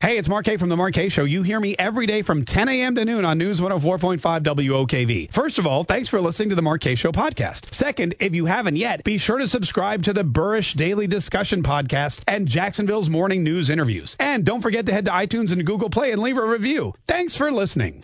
Hey, it's Mark Kaye from the Mark Kaye Show. You hear me every day from 10 a.m. to noon on News 104.5 WOKV. First of all, thanks for listening to the Mark Kaye Show podcast. Second, if you haven't yet, be sure to subscribe to the Burrish Daily Discussion podcast and Jacksonville's morning news interviews. And don't forget to head to iTunes and Google Play and leave a review. Thanks for listening.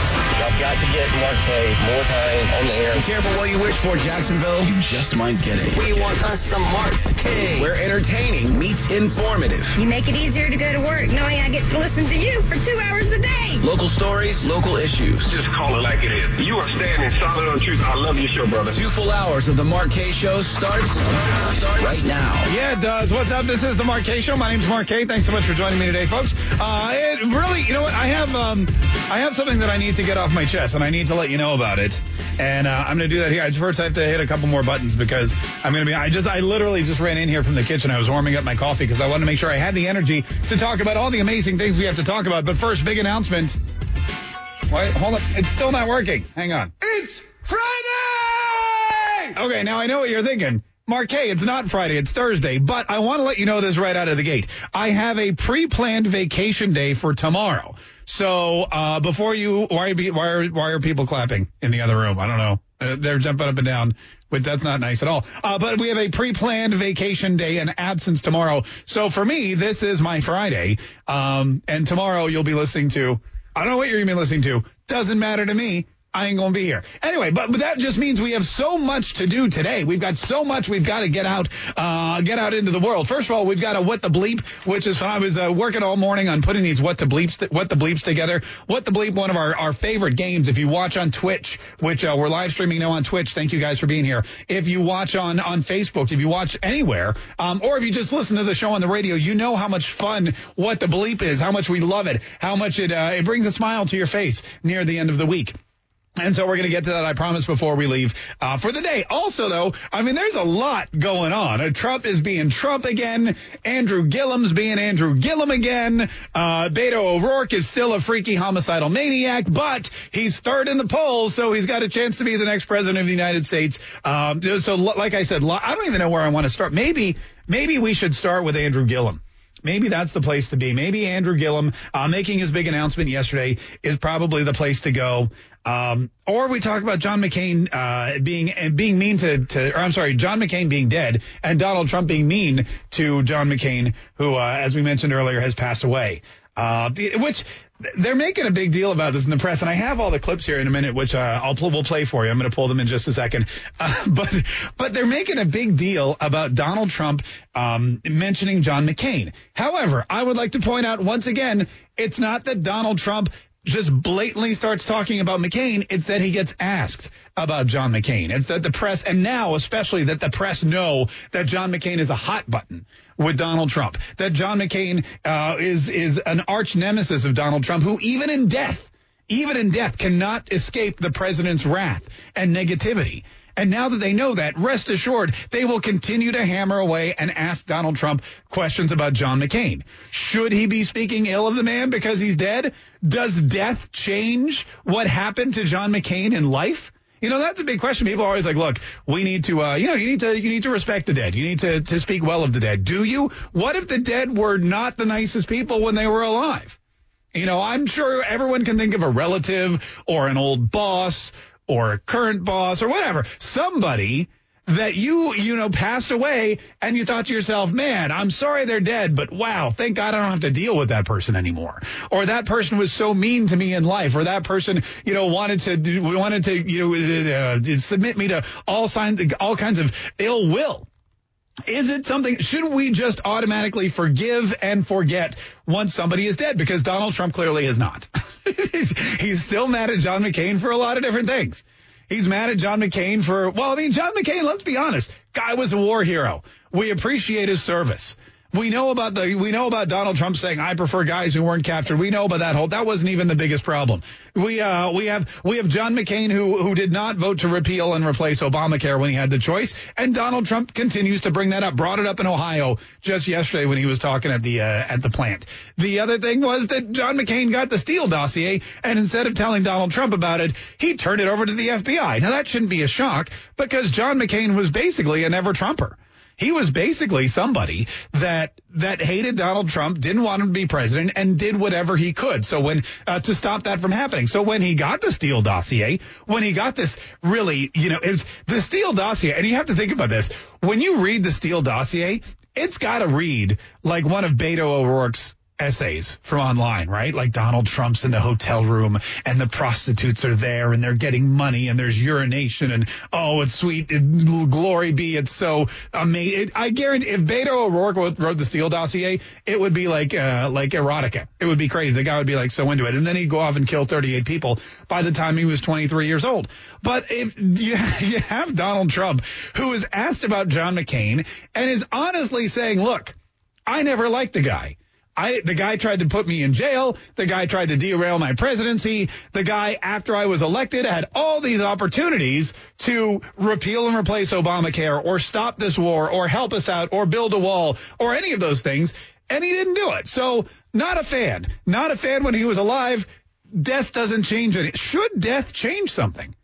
Y'all got to get Mark Kaye more time on the air. Be careful what you wish for, Jacksonville. You just might get it. We want us some Mark Kaye. Where entertaining meets informative. You make it easier to go to work knowing I get to listen to you for two hours a day. Local stories, local issues. Just call it like it is. You are standing solid on truth. I love your show, brother. Two full hours of the Mark Kaye Show starts, starts right now. Yeah, it does. What's up? This is the Mark Kaye Show. My name's Mark Kaye. Thanks so much for joining me today, folks. Uh, it really, you know what? I have, um, I have something that I need to get off my chest, and I need to let you know about it. And uh, I'm going to do that here. I first have to hit a couple more buttons because I'm going to be. I just, I literally just ran in here from the kitchen. I was warming up my coffee because I wanted to make sure I had the energy to talk about all the amazing things we have to talk about. But first, big announcement. Wait, hold on. It's still not working. Hang on. It's Friday! Okay, now I know what you're thinking. Mark Kaye, it's not Friday, it's Thursday, but I want to let you know this right out of the gate. I have a pre-planned vacation day for tomorrow. So, uh, before you, why are, why are, why are people clapping in the other room? I don't know. Uh, they're jumping up and down, but that's not nice at all. Uh, but we have a pre-planned vacation day and absence tomorrow. So for me, this is my Friday. Um, and tomorrow you'll be listening to, I don't know what you're going to be listening to. Doesn't matter to me. I ain't gonna be here. Anyway, but, but that just means we have so much to do today. We've got so much we've got to get out, uh, get out into the world. First of all, we've got a what the bleep, which is I was uh, working all morning on putting these what the bleeps, what the bleeps together. What the bleep, one of our, our favorite games. If you watch on Twitch, which uh, we're live streaming now on Twitch, thank you guys for being here. If you watch on on Facebook, if you watch anywhere, um, or if you just listen to the show on the radio, you know how much fun what the bleep is, how much we love it, how much it uh, it brings a smile to your face near the end of the week. And so we're going to get to that, I promise, before we leave uh, for the day. Also, though, I mean, there's a lot going on. Uh, Trump is being Trump again. Andrew Gillum's being Andrew Gillum again. Uh, Beto O'Rourke is still a freaky homicidal maniac, but he's third in the polls, so he's got a chance to be the next president of the United States. Um, so, like I said, I don't even know where I want to start. Maybe, maybe we should start with Andrew Gillum maybe that's the place to be. Maybe Andrew Gillum uh, making his big announcement yesterday is probably the place to go. Um, or we talk about John McCain uh, being being mean to, to, or I'm sorry, John McCain being dead, and Donald Trump being mean to John McCain, who, uh, as we mentioned earlier, has passed away. Uh, which they're making a big deal about this in the press, and I have all the clips here in a minute, which uh, I'll we'll play for you. I'm going to pull them in just a second. Uh, but but they're making a big deal about Donald Trump um, mentioning John McCain. However, I would like to point out once again, it's not that Donald Trump just blatantly starts talking about McCain, it's that he gets asked about John McCain. It's that the press, and now especially that the press know that John McCain is a hot button with Donald Trump. That John McCain uh, is is an arch nemesis of Donald Trump, who even in death, even in death, cannot escape the president's wrath and negativity. And now that they know that, rest assured, they will continue to hammer away and ask Donald Trump questions about John McCain. Should he be speaking ill of the man because he's dead? Does death change what happened to John McCain in life? You know, that's a big question. People are always like, look, we need to, uh, you know, you need to, you need to respect the dead. You need to, to speak well of the dead. Do you? What if the dead were not the nicest people when they were alive? You know, I'm sure everyone can think of a relative or an old boss or a current boss or whatever, somebody that you, you know, passed away and you thought to yourself, man, I'm sorry they're dead, but wow, thank God I don't have to deal with that person anymore. Or that person was so mean to me in life, or that person, you know, wanted to, do, wanted to, you know, uh, submit me to all signs, all kinds of ill will. Is it something, should we just automatically forgive and forget once somebody is dead? Because Donald Trump clearly is not. he's, he's still mad at John McCain for a lot of different things. He's mad at John McCain for, well, I mean, John McCain, let's be honest, guy was a war hero. We appreciate his service. We know about the we know about Donald Trump saying I prefer guys who weren't captured. We know about that whole that wasn't even the biggest problem. We uh we have we have John McCain who who did not vote to repeal and replace Obamacare when he had the choice, and Donald Trump continues to bring that up. Brought it up in Ohio just yesterday when he was talking at the uh, at the plant. The other thing was that John McCain got the Steele dossier, and instead of telling Donald Trump about it, he turned it over to the FBI. Now that shouldn't be a shock because John McCain was basically a never Trumper. He was basically somebody that that hated Donald Trump, didn't want him to be president, and did whatever he could. So when uh, to stop that from happening. So when he got the Steele dossier, when he got this really, you know, it's the Steele dossier, and you have to think about this. When you read the Steele dossier, it's got to read like one of Beto O'Rourke's essays from online, right? Like Donald Trump's in the hotel room and the prostitutes are there and they're getting money and there's urination and oh, it's sweet. It, glory be. It's so amazing. I guarantee if Beto O'Rourke wrote the Steele dossier, it would be like, uh, like erotica. It would be crazy. The guy would be like so into it. And then he'd go off and kill 38 people by the time he was 23 years old. But if you, you have Donald Trump who is asked about John McCain and is honestly saying, look, I never liked the guy. I, the guy tried to put me in jail. The guy tried to derail my presidency. The guy, after I was elected, had all these opportunities to repeal and replace Obamacare or stop this war or help us out or build a wall or any of those things. And he didn't do it. So not a fan, not a fan when he was alive. Death doesn't change it. Should death change something?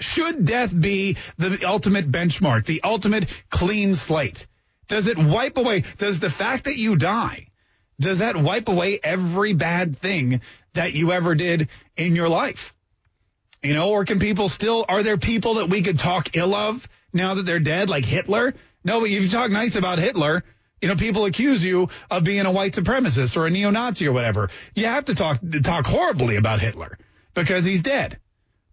Should death be the ultimate benchmark, the ultimate clean slate? Does it wipe away? Does the fact that you die does that wipe away every bad thing that you ever did in your life? You know, or can people still, are there people that we could talk ill of now that they're dead, like Hitler? No, but if you talk nice about Hitler, you know, people accuse you of being a white supremacist or a neo-Nazi or whatever. You have to talk, talk horribly about Hitler because he's dead.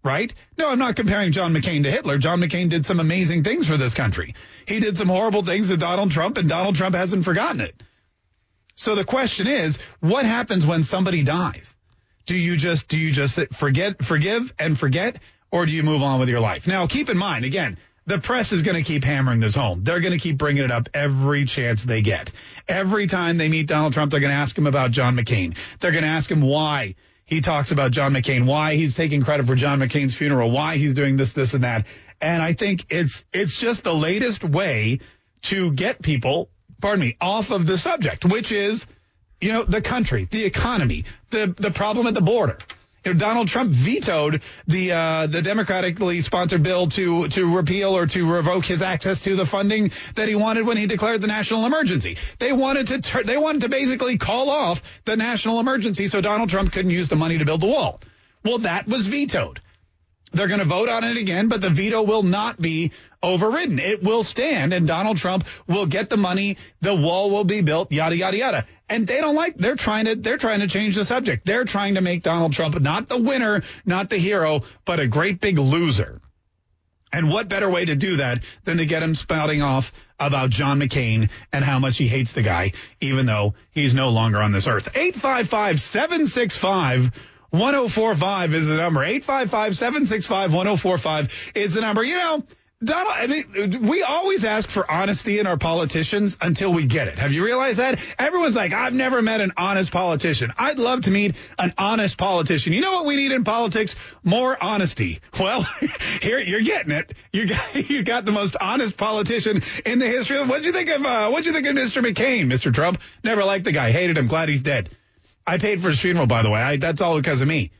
Right? No, I'm not comparing John McCain to Hitler. John McCain did some amazing things for this country. He did some horrible things to Donald Trump and Donald Trump hasn't forgotten it. So the question is, what happens when somebody dies? Do you just do you just forget forgive and forget or do you move on with your life? Now, keep in mind again, the press is going to keep hammering this home. They're going to keep bringing it up every chance they get. Every time they meet Donald Trump, they're going to ask him about John McCain. They're going to ask him why he talks about John McCain, why he's taking credit for John McCain's funeral, why he's doing this, this, and that. And I think it's it's just the latest way to get people pardon me, off of the subject, which is, you know, the country, the economy, the the problem at the border. You know, Donald Trump vetoed the uh, the democratically sponsored bill to to repeal or to revoke his access to the funding that he wanted when he declared the national emergency. They wanted to tur- they wanted to basically call off the national emergency so Donald Trump couldn't use the money to build the wall. Well, that was vetoed. They're going to vote on it again, but the veto will not be overridden. It will stand and Donald Trump will get the money. The wall will be built, yada, yada, yada. And they don't like, they're trying to, they're trying to change the subject. They're trying to make Donald Trump not the winner, not the hero, but a great big loser. And what better way to do that than to get him spouting off about John McCain and how much he hates the guy, even though he's no longer on this earth. 855 765 1045 is the number. 855 765 1045 is the number. You know, Donald, I mean, we always ask for honesty in our politicians until we get it. Have you realized that? Everyone's like, I've never met an honest politician. I'd love to meet an honest politician. You know what we need in politics? More honesty. Well, here you're getting it. You got you got the most honest politician in the history. of What'd you think of uh, What'd you think of Mr. McCain, Mr. Trump? Never liked the guy. Hated him. Glad he's dead. I paid for his funeral, by the way. I, that's all because of me.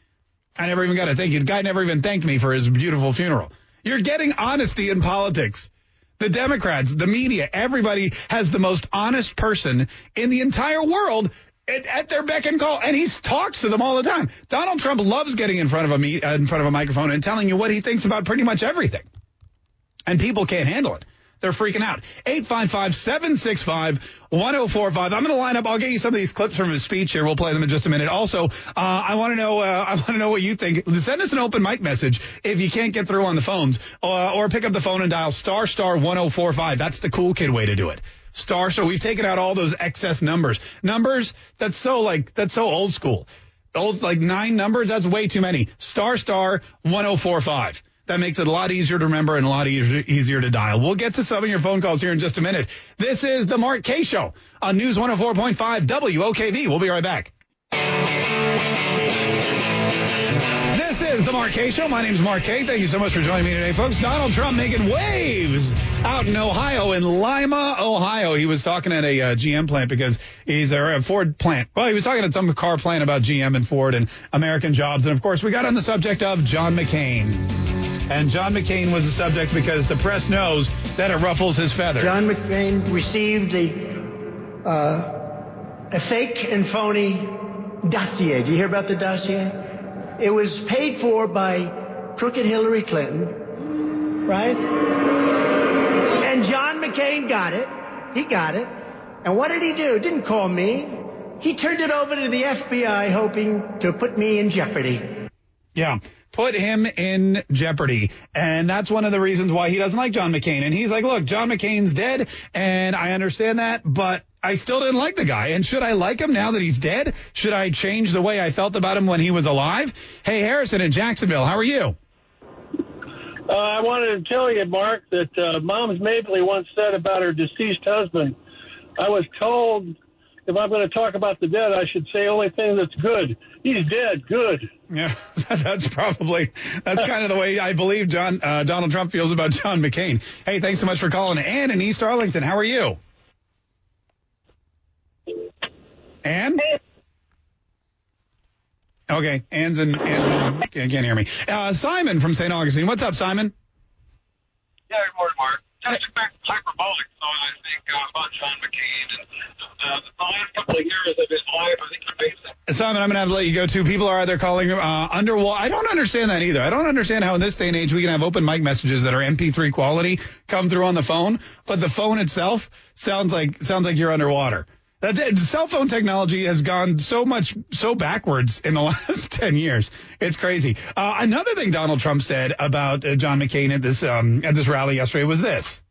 I never even got to thank you. The guy never even thanked me for his beautiful funeral. You're getting honesty in politics. The Democrats, the media, everybody has the most honest person in the entire world at, at, their beck and call, and he talks to them all the time. Donald Trump loves getting in front of a uh, in front of a microphone and telling you what he thinks about pretty much everything, and people can't handle it. They're freaking out. 855-765-1045. I'm going to line up. I'll get you some of these clips from his speech here. We'll play them in just a minute. Also, uh, I want to know, uh, I want to know what you think. Send us an open mic message if you can't get through on the phones, uh, or pick up the phone and dial star star 1045. That's the cool kid way to do it. Star. So we've taken out all those excess numbers. Numbers that's so like, that's so old school. Old, like nine numbers. That's way too many. Star star 1045. That makes it a lot easier to remember and a lot easier, easier to dial. We'll get to some of your phone calls here in just a minute. This is the Mark Kaye Show on News 104.5 WOKV. We'll be right back. This is the Mark Kaye Show. My name is Mark Kaye. Thank you so much for joining me today, folks. Donald Trump making waves out in Ohio, in Lima, Ohio. He was talking at a uh, GM plant because he's a Ford plant. Well, he was talking at some car plant about GM and Ford and American jobs. And of course, we got on the subject of John McCain. And John McCain was the subject because the press knows that it ruffles his feathers. John McCain received a, uh, a fake and phony dossier. Do you hear about the dossier? It was paid for by crooked Hillary Clinton, right? And John McCain got it. He got it. And what did he do? Didn't call me. He turned it over to the FBI hoping to put me in jeopardy. Yeah. Put him in jeopardy. And that's one of the reasons why he doesn't like John McCain. And he's like, look, John McCain's dead and I understand that, but I still didn't like the guy. And should I like him now that he's dead? Should I change the way I felt about him when he was alive? Hey, Harrison in Jacksonville, how are you? Uh, I wanted to tell you, Mark, that uh, Moms Mabley once said about her deceased husband. I was told if I'm going to talk about the dead, I should say only thing that's good. He's dead. Good. Yeah, that's probably that's kind of the way I believe John uh, Donald Trump feels about John McCain. Hey, thanks so much for calling. Ann in East Arlington, how are you? Ann? Okay, Ann's in, Ann's in, can't hear me. Uh, Simon from St. Augustine. What's up, Simon? Yeah, good morning, Mark. Hyperbolic thought, I think, uh, about John McCain. And uh, the last couple of years of his life, I think he made some Simon, I'm going to have to let you go too. People are either calling uh, underwater. I don't understand that either. I don't understand how in this day and age we can have open mic messages that are MP3 quality come through on the phone, but the phone itself sounds like sounds like you're underwater. That cell phone technology has gone so much so backwards in the last ten years. It's crazy. Uh, another thing Donald Trump said about uh, John McCain at this um, at this rally yesterday was this.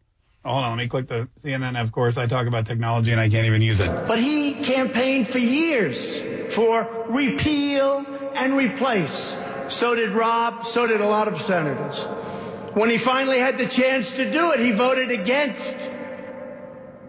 Hold on, let me click the CNN. Of course, I talk about technology and I can't even use it. But he campaigned for years for repeal and replace. So did Rob, so did a lot of senators. When he finally had the chance to do it, he voted against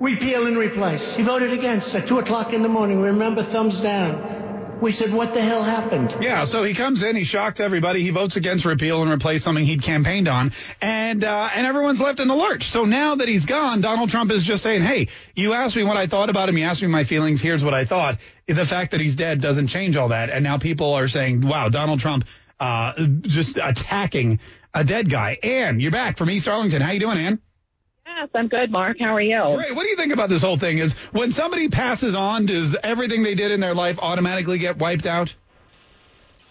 repeal and replace. He voted against at 2 o'clock in the morning. Remember, thumbs down. We said, what the hell happened? Yeah, so he comes in, he shocks everybody, he votes against repeal and replace something he'd campaigned on, and uh, and everyone's left in the lurch. So now that he's gone, Donald Trump is just saying, hey, you asked me what I thought about him, you asked me my feelings, here's what I thought. The fact that he's dead doesn't change all that, and now people are saying, wow, Donald Trump uh, just attacking a dead guy. Ann, you're back from East Arlington. How you doing, Ann? Yes, I'm good, Mark. How are you? Great. What do you think about this whole thing? Is when somebody passes on, does everything they did in their life automatically get wiped out?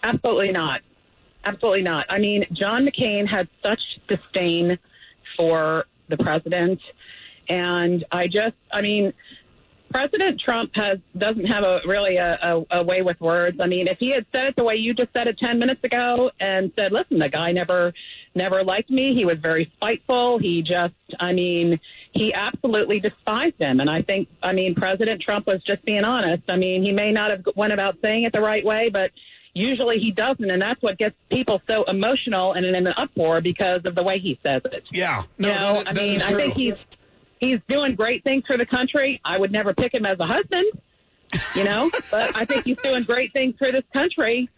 Absolutely not. Absolutely not. I mean, John McCain had such disdain for the president, and I just, I mean, President Trump has doesn't have a really a, a, a way with words. I mean, if he had said it the way you just said it ten minutes ago and said, "Listen, the guy never never liked me. He was very spiteful. He just, I mean, he absolutely despised him." And I think, I mean, President Trump was just being honest. I mean, he may not have went about saying it the right way, but usually he doesn't, and that's what gets people so emotional and in an uproar because of the way he says it. Yeah. No, you know, that- I mean, I think he's he's doing great things for the country. I would never pick him as a husband, you know, but I think he's doing great things for this country.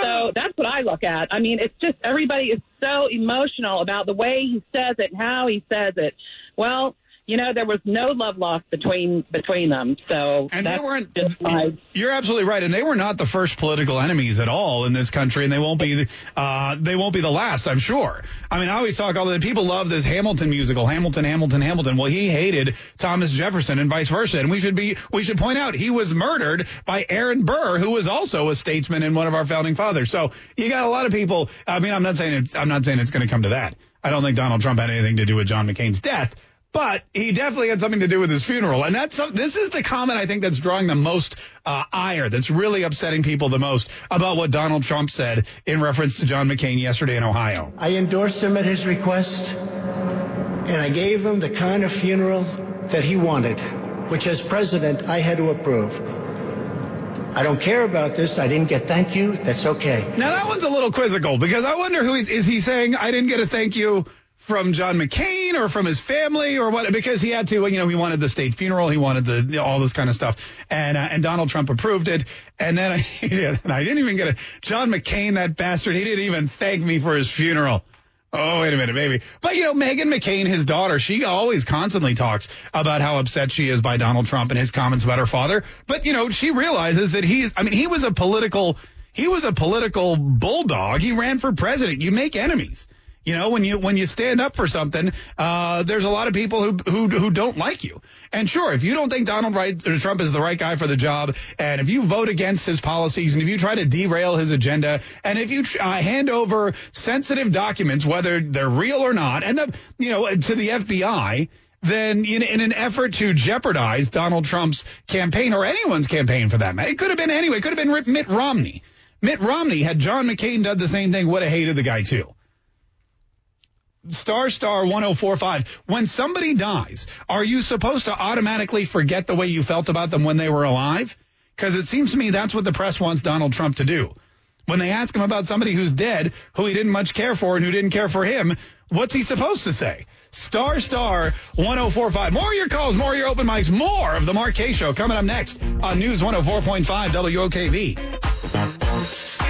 So that's what I look at. I mean, it's just everybody is so emotional about the way he says it and how he says it. Well, you know, there was no love lost between between them. So And they weren't. my You're absolutely right, and they were not the first political enemies at all in this country, and they won't be. Uh, they won't be the last, I'm sure. I mean, I always talk all the people love this Hamilton musical, Hamilton, Hamilton, Hamilton. Well, he hated Thomas Jefferson and vice versa, and we should be. We should point out he was murdered by Aaron Burr, who was also a statesman and one of our founding fathers. So you got a lot of people. I mean, I'm not saying it's. I'm not saying it's going to come to that. I don't think Donald Trump had anything to do with John McCain's death. But he definitely had something to do with his funeral, and that's this is the comment I think that's drawing the most uh, ire, that's really upsetting people the most about what Donald Trump said in reference to John McCain yesterday in Ohio. I endorsed him at his request, and I gave him the kind of funeral that he wanted, which as president I had to approve. I don't care about this. I didn't get thank you. That's okay. Now that one's a little quizzical because I wonder who he's, is he saying I didn't get a thank you from John McCain or from his family or what? Because he had to, you know, he wanted the state funeral, he wanted the you know, all this kind of stuff, and uh, and Donald Trump approved it, and then I, and I didn't even get a John McCain, that bastard, he didn't even thank me for his funeral. Oh, wait a minute, baby. But, you know, Meghan McCain, his daughter, she always constantly talks about how upset she is by Donald Trump and his comments about her father. But, you know, she realizes that he's, I mean, he was a political, he was a political bulldog. He ran for president. You make enemies. You know, when you when you stand up for something, uh, there's a lot of people who who who don't like you. And sure, if you don't think Donald Trump is the right guy for the job, and if you vote against his policies, and if you try to derail his agenda, and if you uh, hand over sensitive documents, whether they're real or not, and the, you know to the FBI, then in, in, an effort to jeopardize Donald Trump's campaign or anyone's campaign for that matter, it could have been anyway. It could have been Mitt Romney. Mitt Romney had John McCain done the same thing, would have hated the guy too star star 1045 when somebody dies are you supposed to automatically forget the way you felt about them when they were alive? Because it seems to me that's what the press wants donald trump to do. When they ask him about somebody who's dead who he didn't much care for and who didn't care for him what's he supposed to say? Star star 1045 more of your calls more of your open mics more of the mark Kaye show coming up next on news 104.5 wokv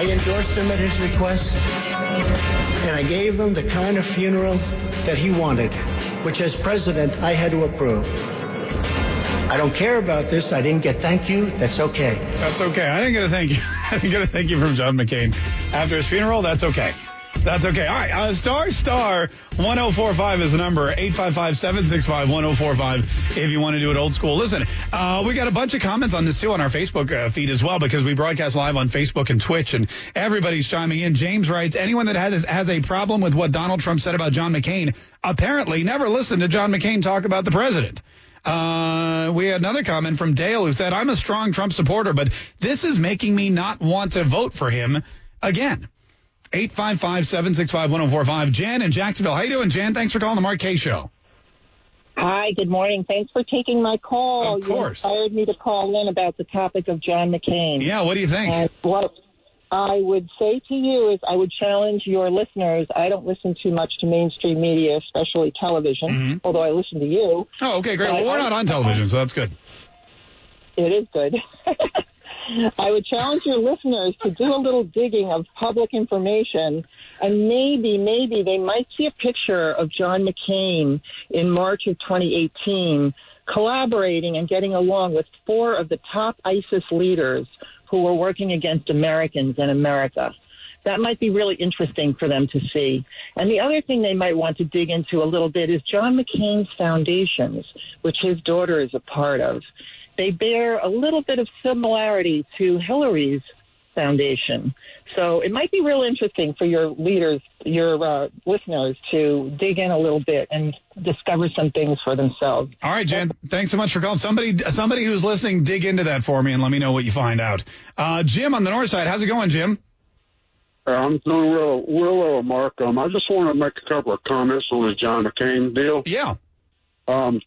I endorsed him at his request, and I gave him the kind of funeral that he wanted, which as president I had to approve. I don't care about this. I didn't get thank you. That's okay. That's okay. I didn't get a thank you. I didn't get a thank you from John McCain after his funeral. That's okay. That's okay. All right. Uh, star star 1045 is the number. 855 765 1045 if you want to do it old school. Listen, uh, we got a bunch of comments on this too on our Facebook uh, feed as well because we broadcast live on Facebook and Twitch and everybody's chiming in. James writes, anyone that has, has a problem with what Donald Trump said about John McCain apparently never listened to John McCain talk about the president. Uh, we had another comment from Dale who said, I'm a strong Trump supporter, but this is making me not want to vote for him again. 855-765-1045. Jan in Jacksonville. How you doing, Jan? Thanks for calling the Mark Kaye Show. Hi, good morning. Thanks for taking my call. Of course. You inspired me to call in about the topic of John McCain. Yeah, what do you think? And what I would say to you is I would challenge your listeners. I don't listen too much to mainstream media, especially television, Mm-hmm. although I listen to you. Oh, okay, great. Well, we're I- not on television, so that's good. It is good. I would challenge your listeners to do a little digging of public information, and maybe, maybe they might see a picture of John McCain in March of 2018 collaborating and getting along with four of the top ISIS leaders who were working against Americans in America. That might be really interesting for them to see. And the other thing they might want to dig into a little bit is John McCain's foundations, which his daughter is a part of. They bear a little bit of similarity to Hillary's foundation. So it might be real interesting for your leaders, your uh, listeners, to dig in a little bit and discover some things for themselves. All right, Jan. Thanks so much for calling. Somebody, somebody who's listening, dig into that for me and let me know what you find out. Uh, Jim on the north side. How's it going, Jim? Uh, I'm doing real, real well, Mark. Um, I just want to make a couple of comments on the John McCain deal. Yeah. Um,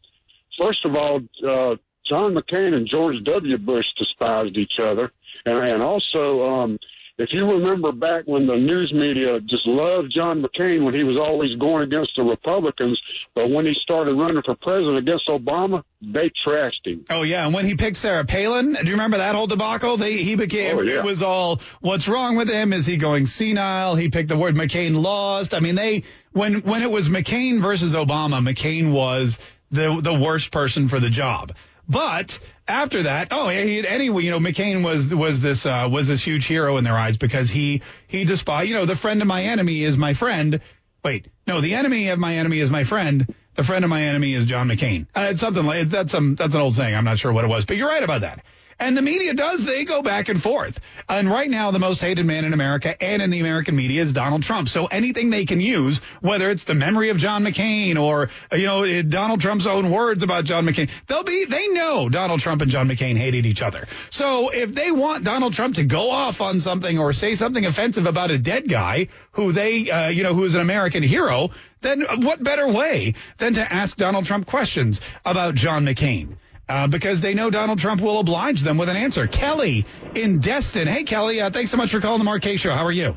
first of all, uh, John McCain and George W. Bush despised each other, and, and also, um, if you remember back when the news media just loved John McCain when he was always going against the Republicans, but when he started running for president against Obama, they trashed him. Oh yeah, and when he picked Sarah Palin, do you remember that whole debacle? They he became Oh, yeah. it was all what's wrong with him? Is he going senile? He picked the word McCain lost. I mean, they when when it was McCain versus Obama, McCain was the the worst person for the job. But after that, oh, he, anyway, you know, McCain was was this uh, was this huge hero in their eyes because he he despised, you know, the friend of my enemy is my friend. Wait, no, the enemy of my enemy is my friend. The friend of my enemy is John McCain. Uh, it's something like that's some that's an old saying. I'm not sure what it was, but you're right about that. And the media does, they go back and forth. And right now, the most hated man in America and in the American media is Donald Trump. So anything they can use, whether it's the memory of John McCain or, you know, Donald Trump's own words about John McCain, they'll be, they know Donald Trump and John McCain hated each other. So if they want Donald Trump to go off on something or say something offensive about a dead guy who they, uh, you know, who's an American hero, then what better way than to ask Donald Trump questions about John McCain? Uh, because they know Donald Trump will oblige them with an answer. Kelly in Destin. Hey, Kelly, uh, thanks so much for calling the Mark Kaye Show. How are you?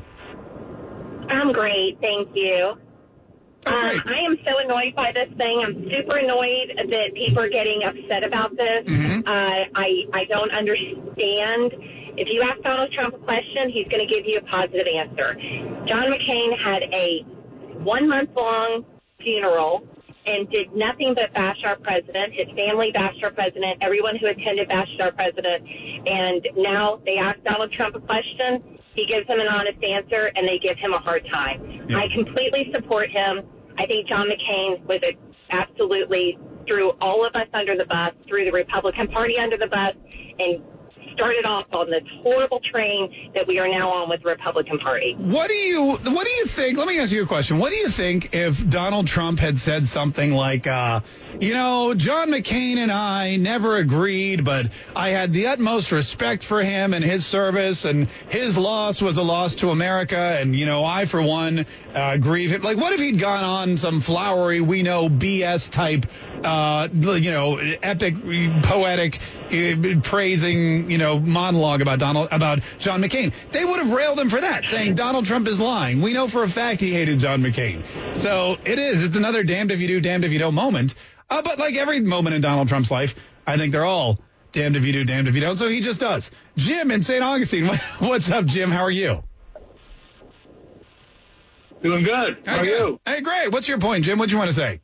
I'm great, thank you. Oh, um, I am so annoyed by this thing. I'm super annoyed that people are getting upset about this. Mm-hmm. Uh, I I don't understand. If you ask Donald Trump a question, he's going to give you a positive answer. John McCain had a one month long funeral and did nothing but bash our president. His family bashed our president. Everyone who attended bashed our president. And now they ask Donald Trump a question. He gives them an honest answer, and they give him a hard time. Yeah. I completely support him. I think John McCain was a, absolutely threw all of us under the bus, threw the Republican Party under the bus, and started off on this horrible train that we are now on with the Republican Party. What do you What do you think? Let me ask you a question. What do you think if Donald Trump had said something like, uh, you know, John McCain and I never agreed, but I had the utmost respect for him and his service, and his loss was a loss to America, and you know, I for one uh, grieve him. Like, what if he'd gone on some flowery, we know BS type, uh, you know, epic, poetic, uh, praising, you know, monologue about Donald about John McCain? They would have railed him for that, saying Donald Trump is lying. We know for a fact he hated John McCain. So it is. It's another damned if you do, damned if you don't moment. Uh, but like every moment in Donald Trump's life, I think they're all damned if you do, damned if you don't. So he just does. Jim in St. Augustine. What's up, Jim? How are you? Doing good. How are you? Hey, great. What's your point, Jim? What do you want to say?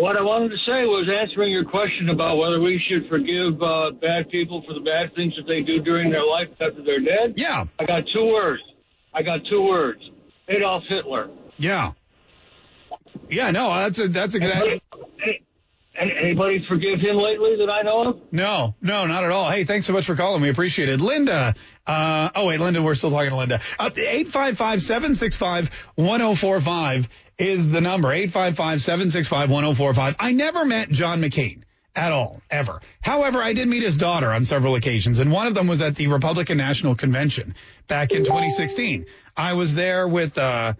What I wanted to say was answering your question about whether we should forgive uh, bad people for the bad things that they do during their life after they're dead. Yeah. I got two words. I got two words. Adolf Hitler. Yeah. Yeah, no, that's a that's a good. Anybody, any- anybody forgive him lately that I know of? No, no, not at all. Hey, thanks so much for calling. We appreciate it. Linda, uh, oh wait, Linda, we're still talking to Linda. Uh, 855-765-1045 is the number. 855-765-1045. I never met John McCain at all, ever. However, I did meet his daughter on several occasions, and one of them was at the Republican National Convention back in 2016. I was there with, uh,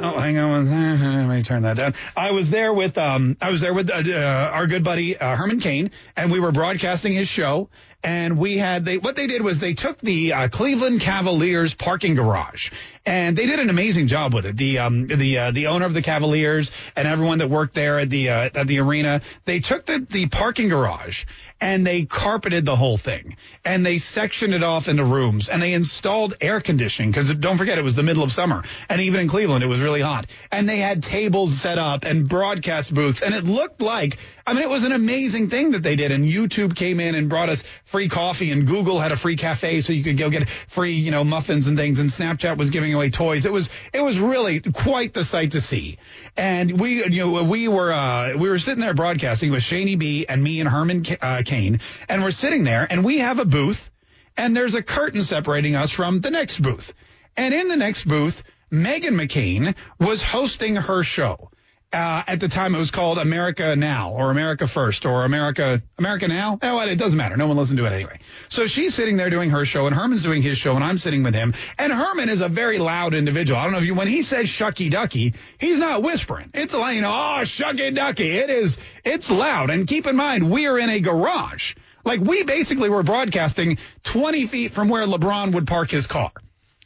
Oh, hang on. Let me turn that down. I was there with um, I was there with uh, uh, our good buddy uh, Herman Cain, and we were broadcasting his show. And we had they what they did was they took the uh, Cleveland Cavaliers parking garage, and they did an amazing job with it. The um, the uh, the owner of the Cavaliers and everyone that worked there at the uh, at the arena, they took the the parking garage and they carpeted the whole thing. And they sectioned it off into rooms. And they installed air conditioning because don't forget it was the middle of summer. And even in Cleveland it was really hot. And they had tables set up and broadcast booths. And it looked like I mean it was an amazing thing that they did. And YouTube came in and brought us free coffee and Google had a free cafe so you could go get free you know muffins and things. And Snapchat was giving away toys. It was it was really quite the sight to see. And we you know we were uh, we were sitting there broadcasting with Shaney B and me and Herman Ca- uh, Cain. And we're sitting there and we have a booth and there's a curtain separating us from the next booth. And in the next booth Meghan McCain was hosting her show uh, at the time it was called America Now or America First or America America Now. Oh, it doesn't matter. No one listened to it anyway. So she's sitting there doing her show and Herman's doing his show and I'm sitting with him. And Herman is a very loud individual. I don't know if you, when he says shucky ducky, he's not whispering. It's like, you know, oh, shucky ducky. It is, it's loud. And keep in mind, we are in a garage. Like we basically were broadcasting 20 feet from where LeBron would park his car.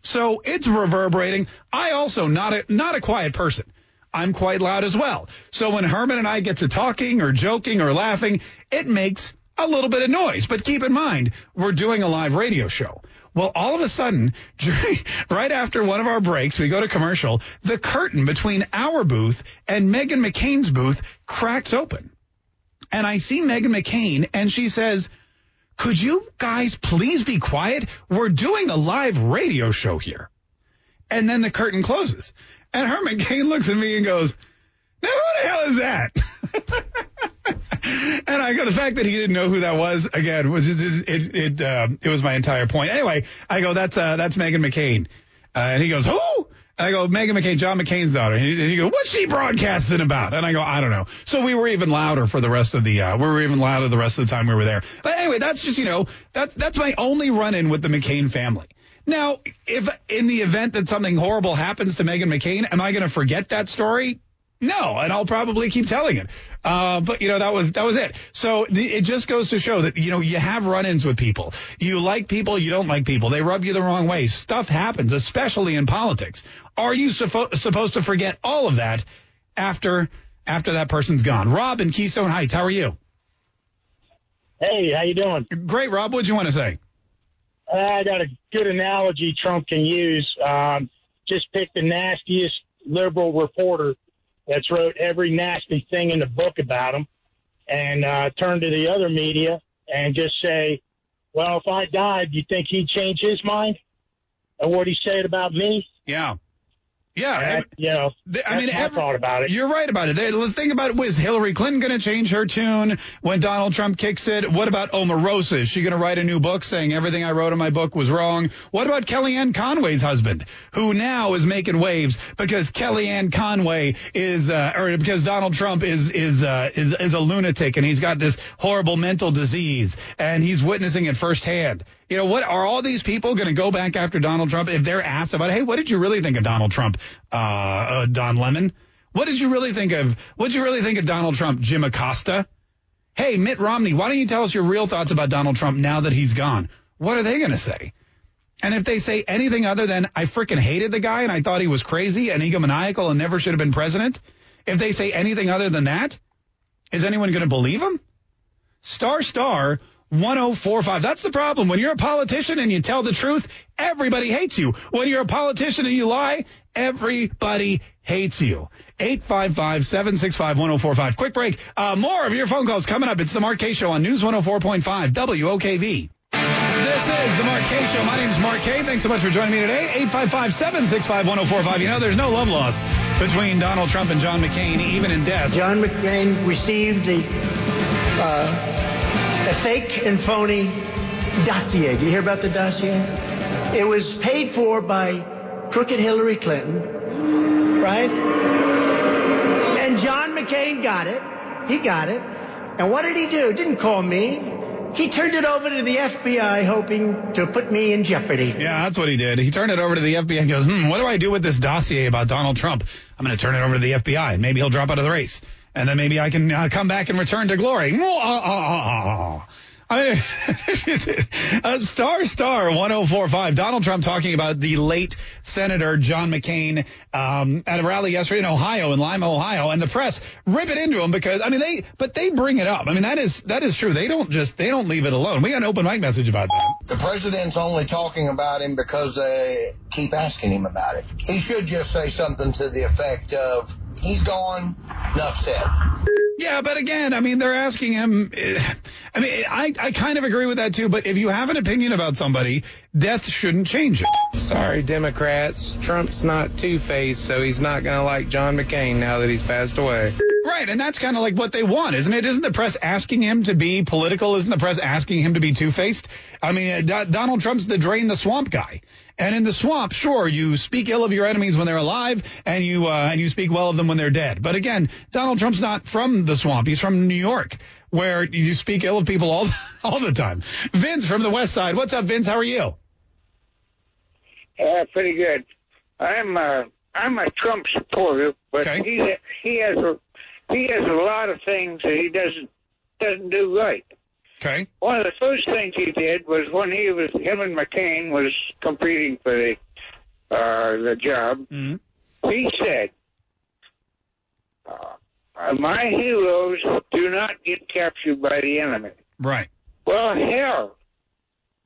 So it's reverberating. I also not a, not a quiet person. I'm quite loud as well. So when Herman and I get to talking or joking or laughing, it makes a little bit of noise. But keep in mind, we're doing a live radio show. Well, all of a sudden, right after one of our breaks, we go to commercial, the curtain between our booth and Meghan McCain's booth cracks open. And I see Meghan McCain and she says, could you guys please be quiet? We're doing a live radio show here. And then the curtain closes. And Herman Cain looks at me and goes, now who the hell is that? and I go, the fact that he didn't know who that was again was it it it, it was my entire point. Anyway, I go, that's uh, that's Meghan McCain, uh, and he goes, who? And I go, Meghan McCain, John McCain's daughter. And he, he goes, what's she broadcasting about? And I go, I don't know. So we were even louder for the rest of the, uh, we were even louder the rest of the time we were there. But anyway, that's just, you know, that's, that's my only run in with the McCain family. Now, if in the event that something horrible happens to Meghan McCain, am I going to forget that story? No, and I'll probably keep telling it. Uh, but you know that was that was it. So the, it just goes to show that you know you have run-ins with people. You like people, you don't like people. They rub you the wrong way. Stuff happens, especially in politics. Are you suppo- supposed to forget all of that after after that person's gone? Rob in Keystone Heights, how are you? Hey, how you doing? Great, Rob. What'd you want to say? I got a good analogy Trump can use. Um, just pick the nastiest liberal reporter that's wrote every nasty thing in the book about him and uh, turn to the other media and just say, well, if I died, do you think he'd change his mind? And what he said about me? Yeah. Yeah, That, you know, I mean, that's my every- thought about it. You're right about it. The thing about it was Hillary Clinton going to change her tune when Donald Trump kicks it? What about Omarosa? Is she going to write a new book saying everything I wrote in my book was wrong? What about Kellyanne Conway's husband, who now is making waves because Kellyanne Conway is, uh, or because Donald Trump is is uh, is is a lunatic and he's got this horrible mental disease and he's witnessing it firsthand. You know, what are all these people going to go back after Donald Trump if they're asked about, hey, what did you really think of Donald Trump, uh, uh, Don Lemon? What did you really think of, what did you really think of Donald Trump, Jim Acosta? Hey, Mitt Romney, why don't you tell us your real thoughts about Donald Trump now that he's gone? What are they going to say? And if they say anything other than, I freaking hated the guy and I thought he was crazy and egomaniacal and never should have been president, if they say anything other than that, is anyone going to believe him? Star star 1045. That's the problem. When you're a politician and you tell the truth, everybody hates you. When you're a politician and you lie, everybody hates you. 855-765-1045. Quick break. Uh, more of your phone calls coming up. It's the Mark Kaye Show on News 104.5 WOKV. This is the Mark Kaye Show. My name is Mark Kaye. Thanks so much for joining me today. 855-765-1045. You know, there's no love lost between Donald Trump and John McCain, even in death. John McCain received the uh, a fake and phony dossier. Do you hear about the dossier? It was paid for by crooked Hillary Clinton, right? And John McCain got it. He got it. And what did he do? Didn't call me. He turned it over to the FBI, hoping to put me in jeopardy. Yeah, that's what he did. He turned it over to the FBI and goes, hmm, what do I do with this dossier about Donald Trump? I'm going to turn it over to the FBI. Maybe he'll drop out of the race. And then maybe I can uh, come back and return to glory. I mean, uh, star star 1045. Donald Trump talking about the late Senator John McCain um, at a rally yesterday in Ohio, in Lima, Ohio, and the press rip it into him because I mean they, but they bring it up. I mean that is that is true. They don't just they don't leave it alone. We got an open mic message about that. The president's only talking about him because they keep asking him about it. He should just say something to the effect of, he's gone, enough said. Yeah, but again, I mean, they're asking him. eh, I mean, I, I kind of agree with that too. But if you have an opinion about somebody, death shouldn't change it. Sorry, Democrats. Trump's not two faced, so he's not going to like John McCain now that he's passed away. Right, and that's kind of like what they want, isn't it? Isn't the press asking him to be political? Isn't the press asking him to be two-faced? I mean, uh, Donald Trump's the drain the swamp guy. And in the swamp, sure, you speak ill of your enemies when they're alive, and you uh, and you speak well of them when they're dead. But again, Donald Trump's not from the swamp; he's from New York, where you speak ill of people all all the time. Vince from the West Side, what's up, Vince? How are you? Uh, pretty good. I'm uh, I'm a Trump supporter, but he he has a he has a lot of things that he doesn't doesn't do right. Okay. One of the first things he did was when he was him and McCain was competing for the uh, the job. He said, uh, "My heroes do not get captured by the enemy." Right. Well, hell,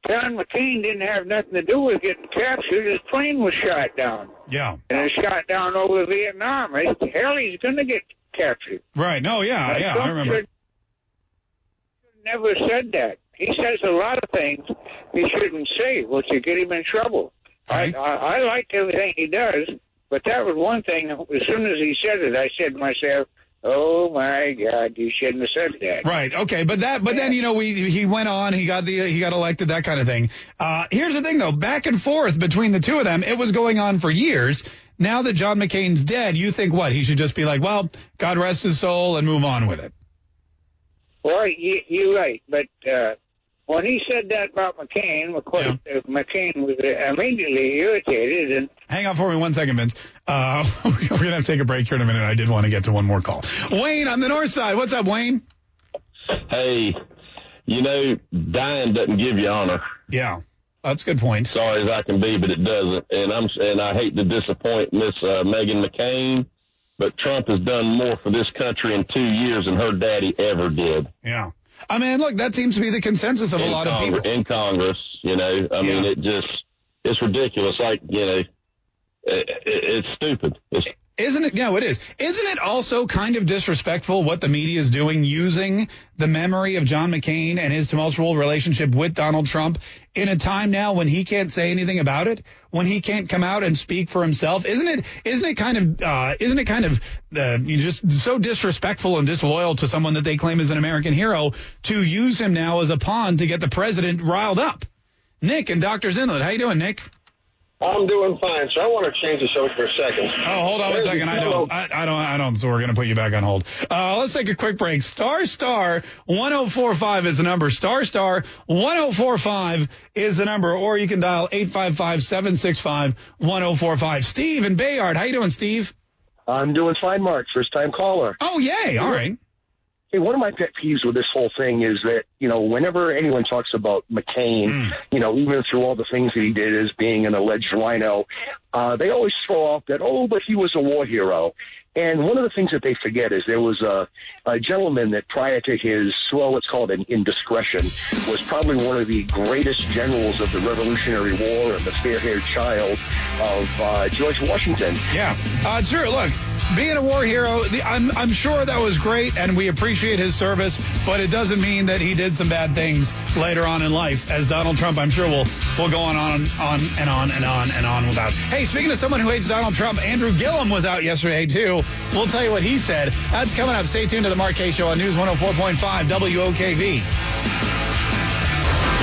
John McCain didn't have nothing to do with getting captured. His plane was shot down, Yeah. and it shot down over Vietnam. Hell, he's going to get captured. Right. No. Yeah. Now, Yeah. I remember. Never said that. He says a lot of things he shouldn't say, which will get him in trouble. I, I, I like everything he does, but that was one thing. As soon as he said it, I said to myself, Oh my God! You shouldn't have said that. Right. Okay. But that. But then you know we he went on. He got the he got elected. That kind of thing. Uh, here's the thing though. Back and forth between the two of them, it was going on for years. Now that John McCain's dead, you think what? He should just be like, well, God rest his soul, and move on with it. Well, you, you're right, but uh, when he said that about McCain, of course, uh, McCain was uh, immediately irritated, and Hang on for me one second, Vince. Uh, we're gonna have to take a break here in a minute. I did want to get to one more call. Wayne on the north side. What's up, Wayne? Hey, you know, dying doesn't give you honor. Yeah, that's a good point. Sorry as I can be, but it doesn't. And I'm and I hate to disappoint Miss uh, Meghan McCain, but Trump has done more for this country in two years than her daddy ever did. Yeah. I mean, look, that seems to be the consensus of a in lot of people. in Congress. You know, I mean, it just it's ridiculous. Like you know, it, it, it's stupid. It's Isn't it? No, it is. Isn't it also kind of disrespectful what the media is doing, using the memory of John McCain and his tumultuous relationship with Donald Trump in a time now when he can't say anything about it, when he can't come out and speak for himself? Isn't it? Isn't it kind of? Uh, isn't it kind of? Uh, just so disrespectful and disloyal to someone that they claim is an American hero to use him now as a pawn to get the president riled up. Nick and Doctor's Inlet, how you doing, Nick? I'm doing fine, so I want to change the subject for a second. Oh, hold on one There's a second. I don't. I, I don't. I don't. So we're gonna put you back on hold. Uh, let's take a quick break. Star star 1045 is the number. Star star 1045 is the number, or you can dial 855-765-1045. Steve in Bayard. How you doing, Steve? I'm doing fine, Mark. First time caller. Oh, yay. All right. Hey, one of my pet peeves with this whole thing is that, you know, whenever anyone talks about McCain, you know, even through all the things that he did as being an alleged RINO, uh, they always throw out that, oh, but he was a war hero. And one of the things that they forget is there was a, a gentleman that prior to his, well, let's call it an indiscretion, was probably one of the greatest generals of the Revolutionary War and the fair-haired child of uh, George Washington. Yeah, uh, it's true. Look, being a war hero, the, I'm, I'm sure that was great, and we appreciate his service, but it doesn't mean that he did some bad things later on in life. As Donald Trump, I'm sure will will go on, on, on and on and on and on without. Hey, speaking of someone who hates Donald Trump, Andrew Gillum was out yesterday too. We'll tell you what he said. That's coming up. Stay tuned to the Mark Kaye Show on News 104.5 WOKV.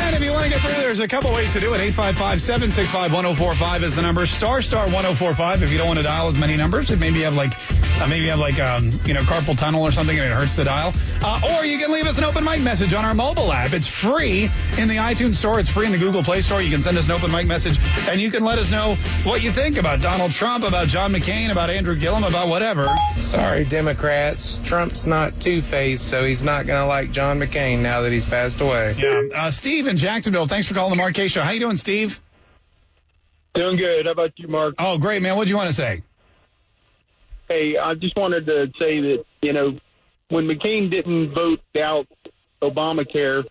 And if you want to get through, there's a couple ways to do it. 855-765-1045 is the number. Star star 1045 if you don't want to dial as many numbers. Maybe you have like, uh, maybe you have like, um, you know, carpal tunnel or something and it hurts to dial. Uh, or you can leave us an open mic message on our mobile app. It's free in the iTunes store. It's free in the Google Play store. You can send us an open mic message and you can let us know what you think about Donald Trump, about John McCain, about Andrew Gillum, about whatever. Sorry, Democrats. Trump's not two-faced, so he's not going to like John McCain now that he's passed away. Yeah. Uh, Steve in Jacksonville, thanks for calling the Mark Kaye Show. How you doing, Steve? Doing good. How about you, Mark? Oh, great, man. What do you want to say? Hey, I just wanted to say that, you know, when McCain didn't vote out Obamacare,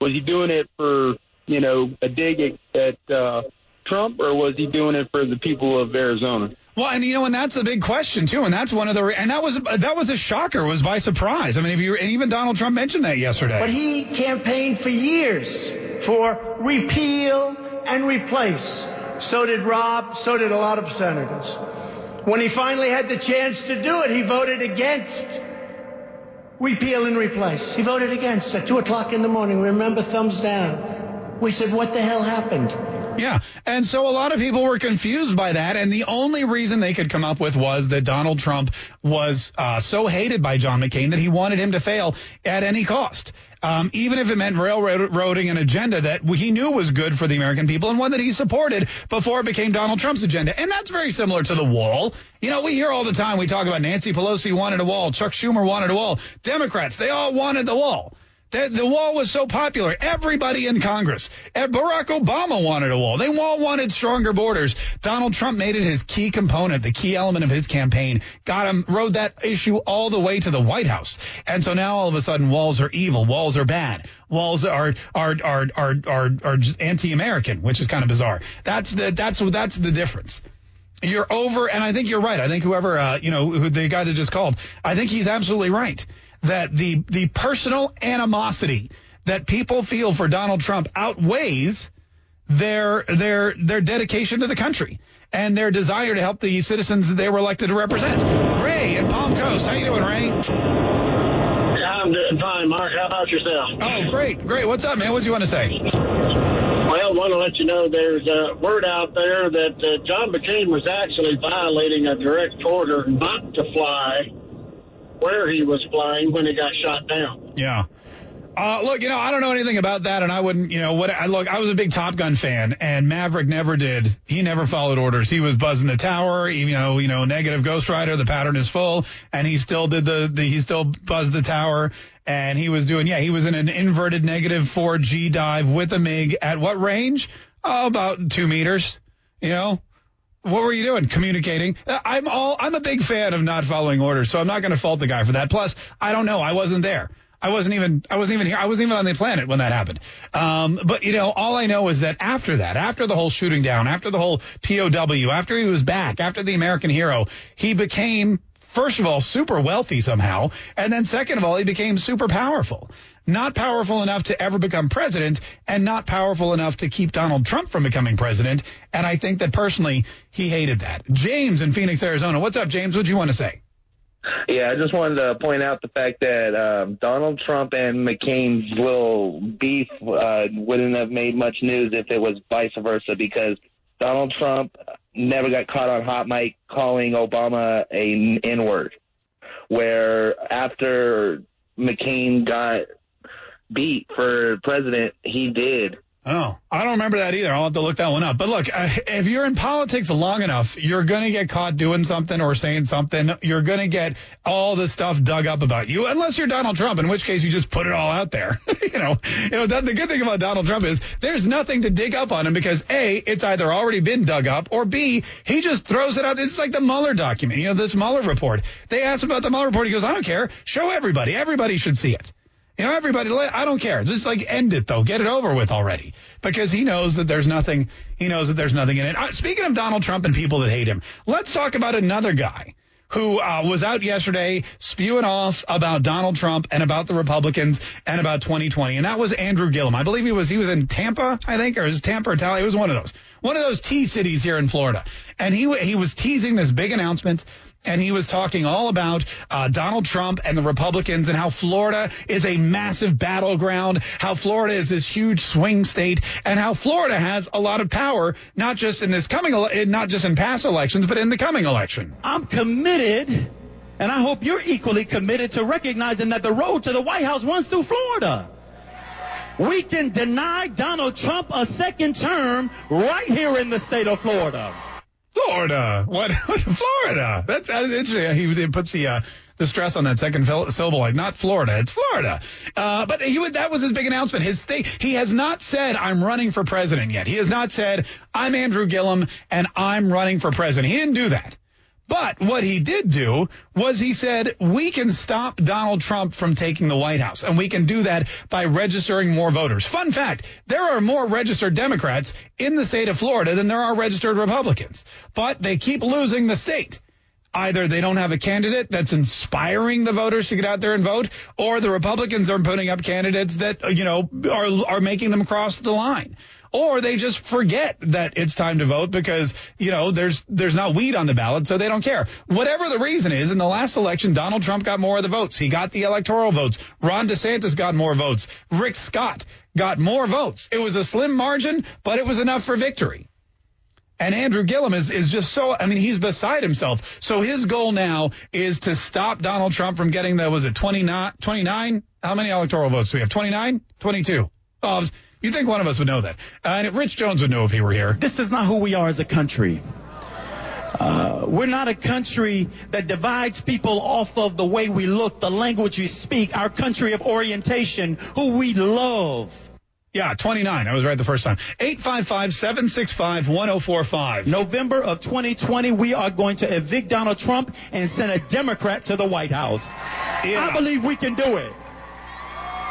was he doing it for, you know, a dig at, at uh, Trump, or was he doing it for the people of Arizona? Well, and you know, and that's a big question too, and that's one of the, and that was that was a shocker, was by surprise. I mean, if you and even Donald Trump mentioned that yesterday. But he campaigned for years for repeal and replace. So did Rob, so did a lot of senators. When he finally had the chance to do it, he voted against repeal and replace. He voted against at 2 o'clock in the morning. Remember, thumbs down. We said, what the hell happened? Yeah. And so a lot of people were confused by that. And the only reason they could come up with was that Donald Trump was uh, so hated by John McCain that he wanted him to fail at any cost. Um, even if it meant railroading an agenda that he knew was good for the American people and one that he supported before it became Donald Trump's agenda. And that's very similar to the wall. You know, we hear all the time, we talk about Nancy Pelosi wanted a wall, Chuck Schumer wanted a wall, Democrats, they all wanted the wall. The, the wall was so popular. Everybody in Congress, Barack Obama wanted a wall. They all wanted stronger borders. Donald Trump made it his key component, the key element of his campaign. Got him, rode that issue all the way to the White House. And so now all of a sudden walls are evil. Walls are bad. Walls are, are, are, are, are, are anti-American, which is kind of bizarre. That's the, that's, that's the difference. You're over, and I think you're right. I think whoever, uh, you know, who, the guy that just called, I think he's absolutely right that the the personal animosity that people feel for Donald Trump outweighs their their their dedication to the country and their desire to help the citizens that they were elected to represent. Ray in Palm Coast, how you doing, Ray? I'm doing fine, Mark. How about yourself? Oh, great, great. What's up, man? What do you want to say? Well, I want to let you know there's a word out there that uh, John McCain was actually violating a direct order not to fly where he was flying when he got shot down. Yeah. Uh, look, you know, I don't know anything about that, and I wouldn't, you know, what I look. I was a big Top Gun fan, and Maverick never did. He never followed orders. He was buzzing the tower, you know, you know, negative Ghost Rider. The pattern is full, and he still did the, the he still buzzed the tower, and he was doing, yeah, he was in an inverted negative four G dive with a Mig at what range? Oh, about two meters. You know, what were you doing? Communicating. Uh, I'm all. I'm a big fan of not following orders, so I'm not going to fault the guy for that. Plus, I don't know. I wasn't there. I wasn't even. I wasn't even here. I wasn't even on the planet when that happened. Um, but you know, all I know is that after that, after the whole shooting down, after the whole POW, after he was back, after the American hero, he became first of all super wealthy somehow, and then second of all, he became super powerful not powerful enough to ever become president and not powerful enough to keep Donald Trump from becoming president. And I think that personally, he hated that. James in Phoenix, Arizona. What's up, James? What do you want to say? Yeah, I just wanted to point out the fact that um, Donald Trump and McCain's little beef uh, wouldn't have made much news if it was vice versa because Donald Trump never got caught on hot mic calling Obama a N word. Where after McCain got beat for president, he did. Oh, I don't remember that either. I'll have to look that one up. But look, uh, if you're in politics long enough, you're going to get caught doing something or saying something. You're going to get all the stuff dug up about you, unless you're Donald Trump, in which case you just put it all out there. you know, you know, the good thing about Donald Trump is there's nothing to dig up on him because A, it's either already been dug up or B, he just throws it out. It's like the Mueller document, you know, this Mueller report. They asked about the Mueller report. He goes, I don't care. Show everybody. Everybody should see it. You know, everybody, I don't care. Just like end it though. Get it over with already. Because he knows that there's nothing, he knows that there's nothing in it. Uh, speaking of Donald Trump and people that hate him, let's talk about another guy who uh, was out yesterday spewing off about Donald Trump and about the Republicans and about 2020, and that was Andrew Gillum. I believe he was he was in Tampa, I think, or is Tampa or Tally? It was one of those, one of those tea cities here in Florida, and he he was teasing this big announcement and he was talking all about uh, Donald Trump and the Republicans and how Florida is a massive battleground, how Florida is this huge swing state, and how Florida has a lot of power, not just in this coming, ele- not just in past elections, but in the coming election. I'm committed, and I hope you're equally committed to recognizing that the road to the White House runs through Florida. We can deny Donald Trump a second term right here in the state of Florida. Florida. What? Florida. That's, that's interesting. He, he puts the, uh, the stress on that second syllable, like not Florida, it's Florida. Uh, but he would, that was his big announcement. His thing, he has not said, I'm running for president yet. He has not said, I'm Andrew Gillum and I'm running for president. He didn't do that. But what he did do was he said, we can stop Donald Trump from taking the White House. And we can do that by registering more voters. Fun fact, there are more registered Democrats in the state of Florida than there are registered Republicans. But they keep losing the state. Either they don't have a candidate that's inspiring the voters to get out there and vote, or the Republicans are putting up candidates that, you know, are, are making them cross the line or they just forget that it's time to vote because, you know, there's, there's not weed on the ballot, so they don't care. Whatever the reason is, in the last election, Donald Trump got more of the votes. He got the electoral votes. Ron DeSantis got more votes. Rick Scott got more votes. It was a slim margin, but it was enough for victory. And Andrew Gillum is, is just so, I mean, he's beside himself. So his goal now is to stop Donald Trump from getting the, was it 29, 29? How many electoral votes do we have? 29? 22. Oh, you think one of us would know that. Uh, and Rich Jones would know if he were here. This is not who we are as a country. Uh, we're not a country that divides people off of the way we look, the language we speak, our country of orientation, who we love. Yeah, 29. I was right the first time. 855-765-1045. November of 2020, we are going to evict Donald Trump and send a Democrat to the White House. Yeah. I believe we can do it.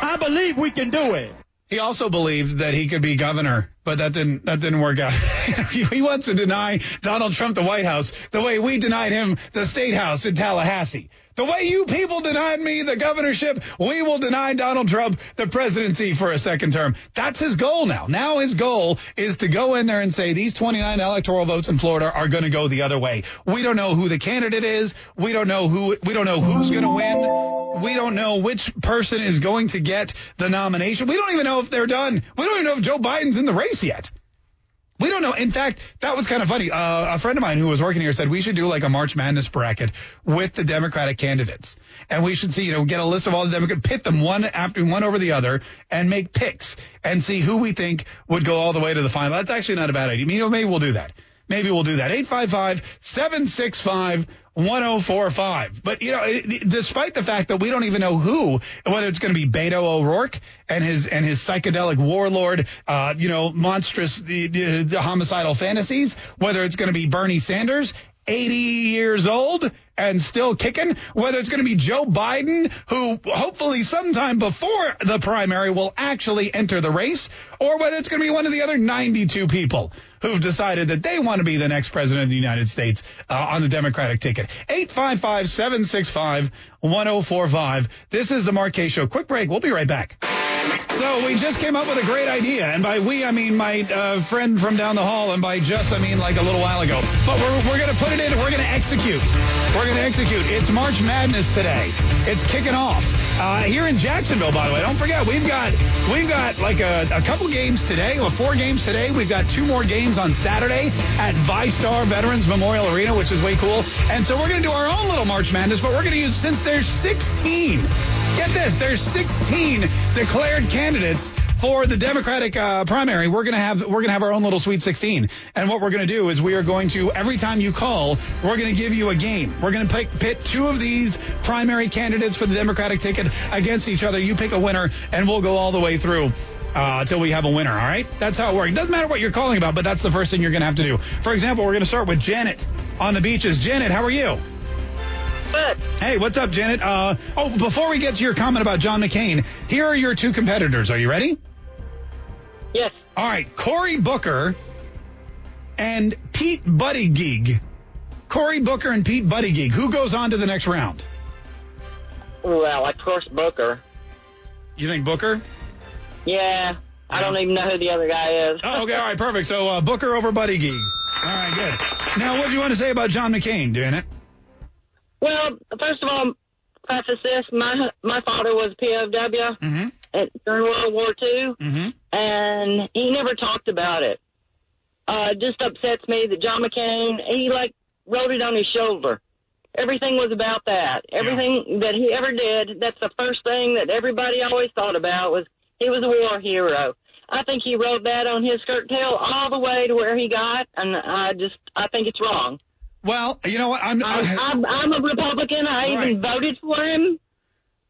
I believe we can do it. He also believed that he could be governor, but that didn't that didn't work out. he wants to deny Donald Trump the White House the way we denied him the State House in Tallahassee. The way you people denied me the governorship, we will deny Donald Trump the presidency for a second term. That's his goal now. Now his goal is to go in there and say these 29 electoral votes in Florida are going to go the other way. We don't know who the candidate is. We don't know who we don't know who's going to win. We don't know which person is going to get the nomination. We don't even know if they're done. We don't even know if Joe Biden's in the race yet. We don't know. In fact, that was kind of funny. Uh, a friend of mine who was working here said we should do like a March Madness bracket with the Democratic candidates, and we should see, you know, get a list of all the Democrats, pit them one after one over the other, and make picks and see who we think would go all the way to the final. That's actually not a bad idea. You know, maybe we'll do that. Maybe we'll do that. 855-765-1045. But, you know, it, despite the fact that we don't even know who, whether it's going to be Beto O'Rourke and his, and his psychedelic warlord, uh, you know, monstrous, the, the, the homicidal fantasies, whether it's going to be Bernie Sanders, 80 years old and still kicking, whether it's going to be Joe Biden, who hopefully sometime before the primary will actually enter the race, or whether it's going to be one of the other 92 people who've decided that they want to be the next president of the United States uh, on the Democratic ticket. 855-765-1045. This is the Kaye Show. Quick break. We'll be right back. So we just came up with a great idea, and by we I mean my uh, friend from down the hall, and by just I mean like a little while ago. But we're we're gonna put it in. We're gonna execute. We're gonna execute. It's March Madness today. It's kicking off uh, here in Jacksonville. By the way, don't forget we've got we've got like a, a couple games today, or four games today. We've got two more games on Saturday at VyStar Veterans Memorial Arena, which is way cool. And so we're gonna do our own little March Madness, but we're gonna use since there's 16. Get this, there's 16 declared candidates for the Democratic uh, primary. We're gonna have we're gonna have our own little Sweet 16, and what we're gonna do is we are going to every time you call, we're gonna give you a game. We're gonna pick, pit two of these primary candidates for the Democratic ticket against each other. You pick a winner, and we'll go all the way through. Uh, until we have a winner, all right? That's how it works. Doesn't matter what you're calling about, but that's the first thing you're going to have to do. For example, we're going to start with Janet on the beaches. Janet, how are you? Good. Hey, what's up, Janet? Uh, oh, before we get to your comment about John McCain, here are your two competitors. Are you ready? Yes. All right, Cory Booker and Pete Buttigieg. Cory Booker and Pete Buttigieg. Who goes on to the next round? Well, of course, Booker. You think Booker? Yeah. I don't even know who the other guy is. Oh, okay, all right, perfect. So uh, Booker over Buttigieg. All right, good. Now, what do you want to say about John McCain, doing it? Well, first of all, preface this: my my father was a POW Mm-hmm. at, during World War II, Mm-hmm. And he never talked about it. Uh, just upsets me that John McCain he like wrote it on his shoulder. Everything was about that. Everything that he ever did, that's the first thing that everybody always thought about was he was a war hero. I think he wrote that on his skirt tail all the way to where he got, and I just I think it's wrong. Well, you know what? I'm I'm, I'm, I'm a Republican. I even voted for him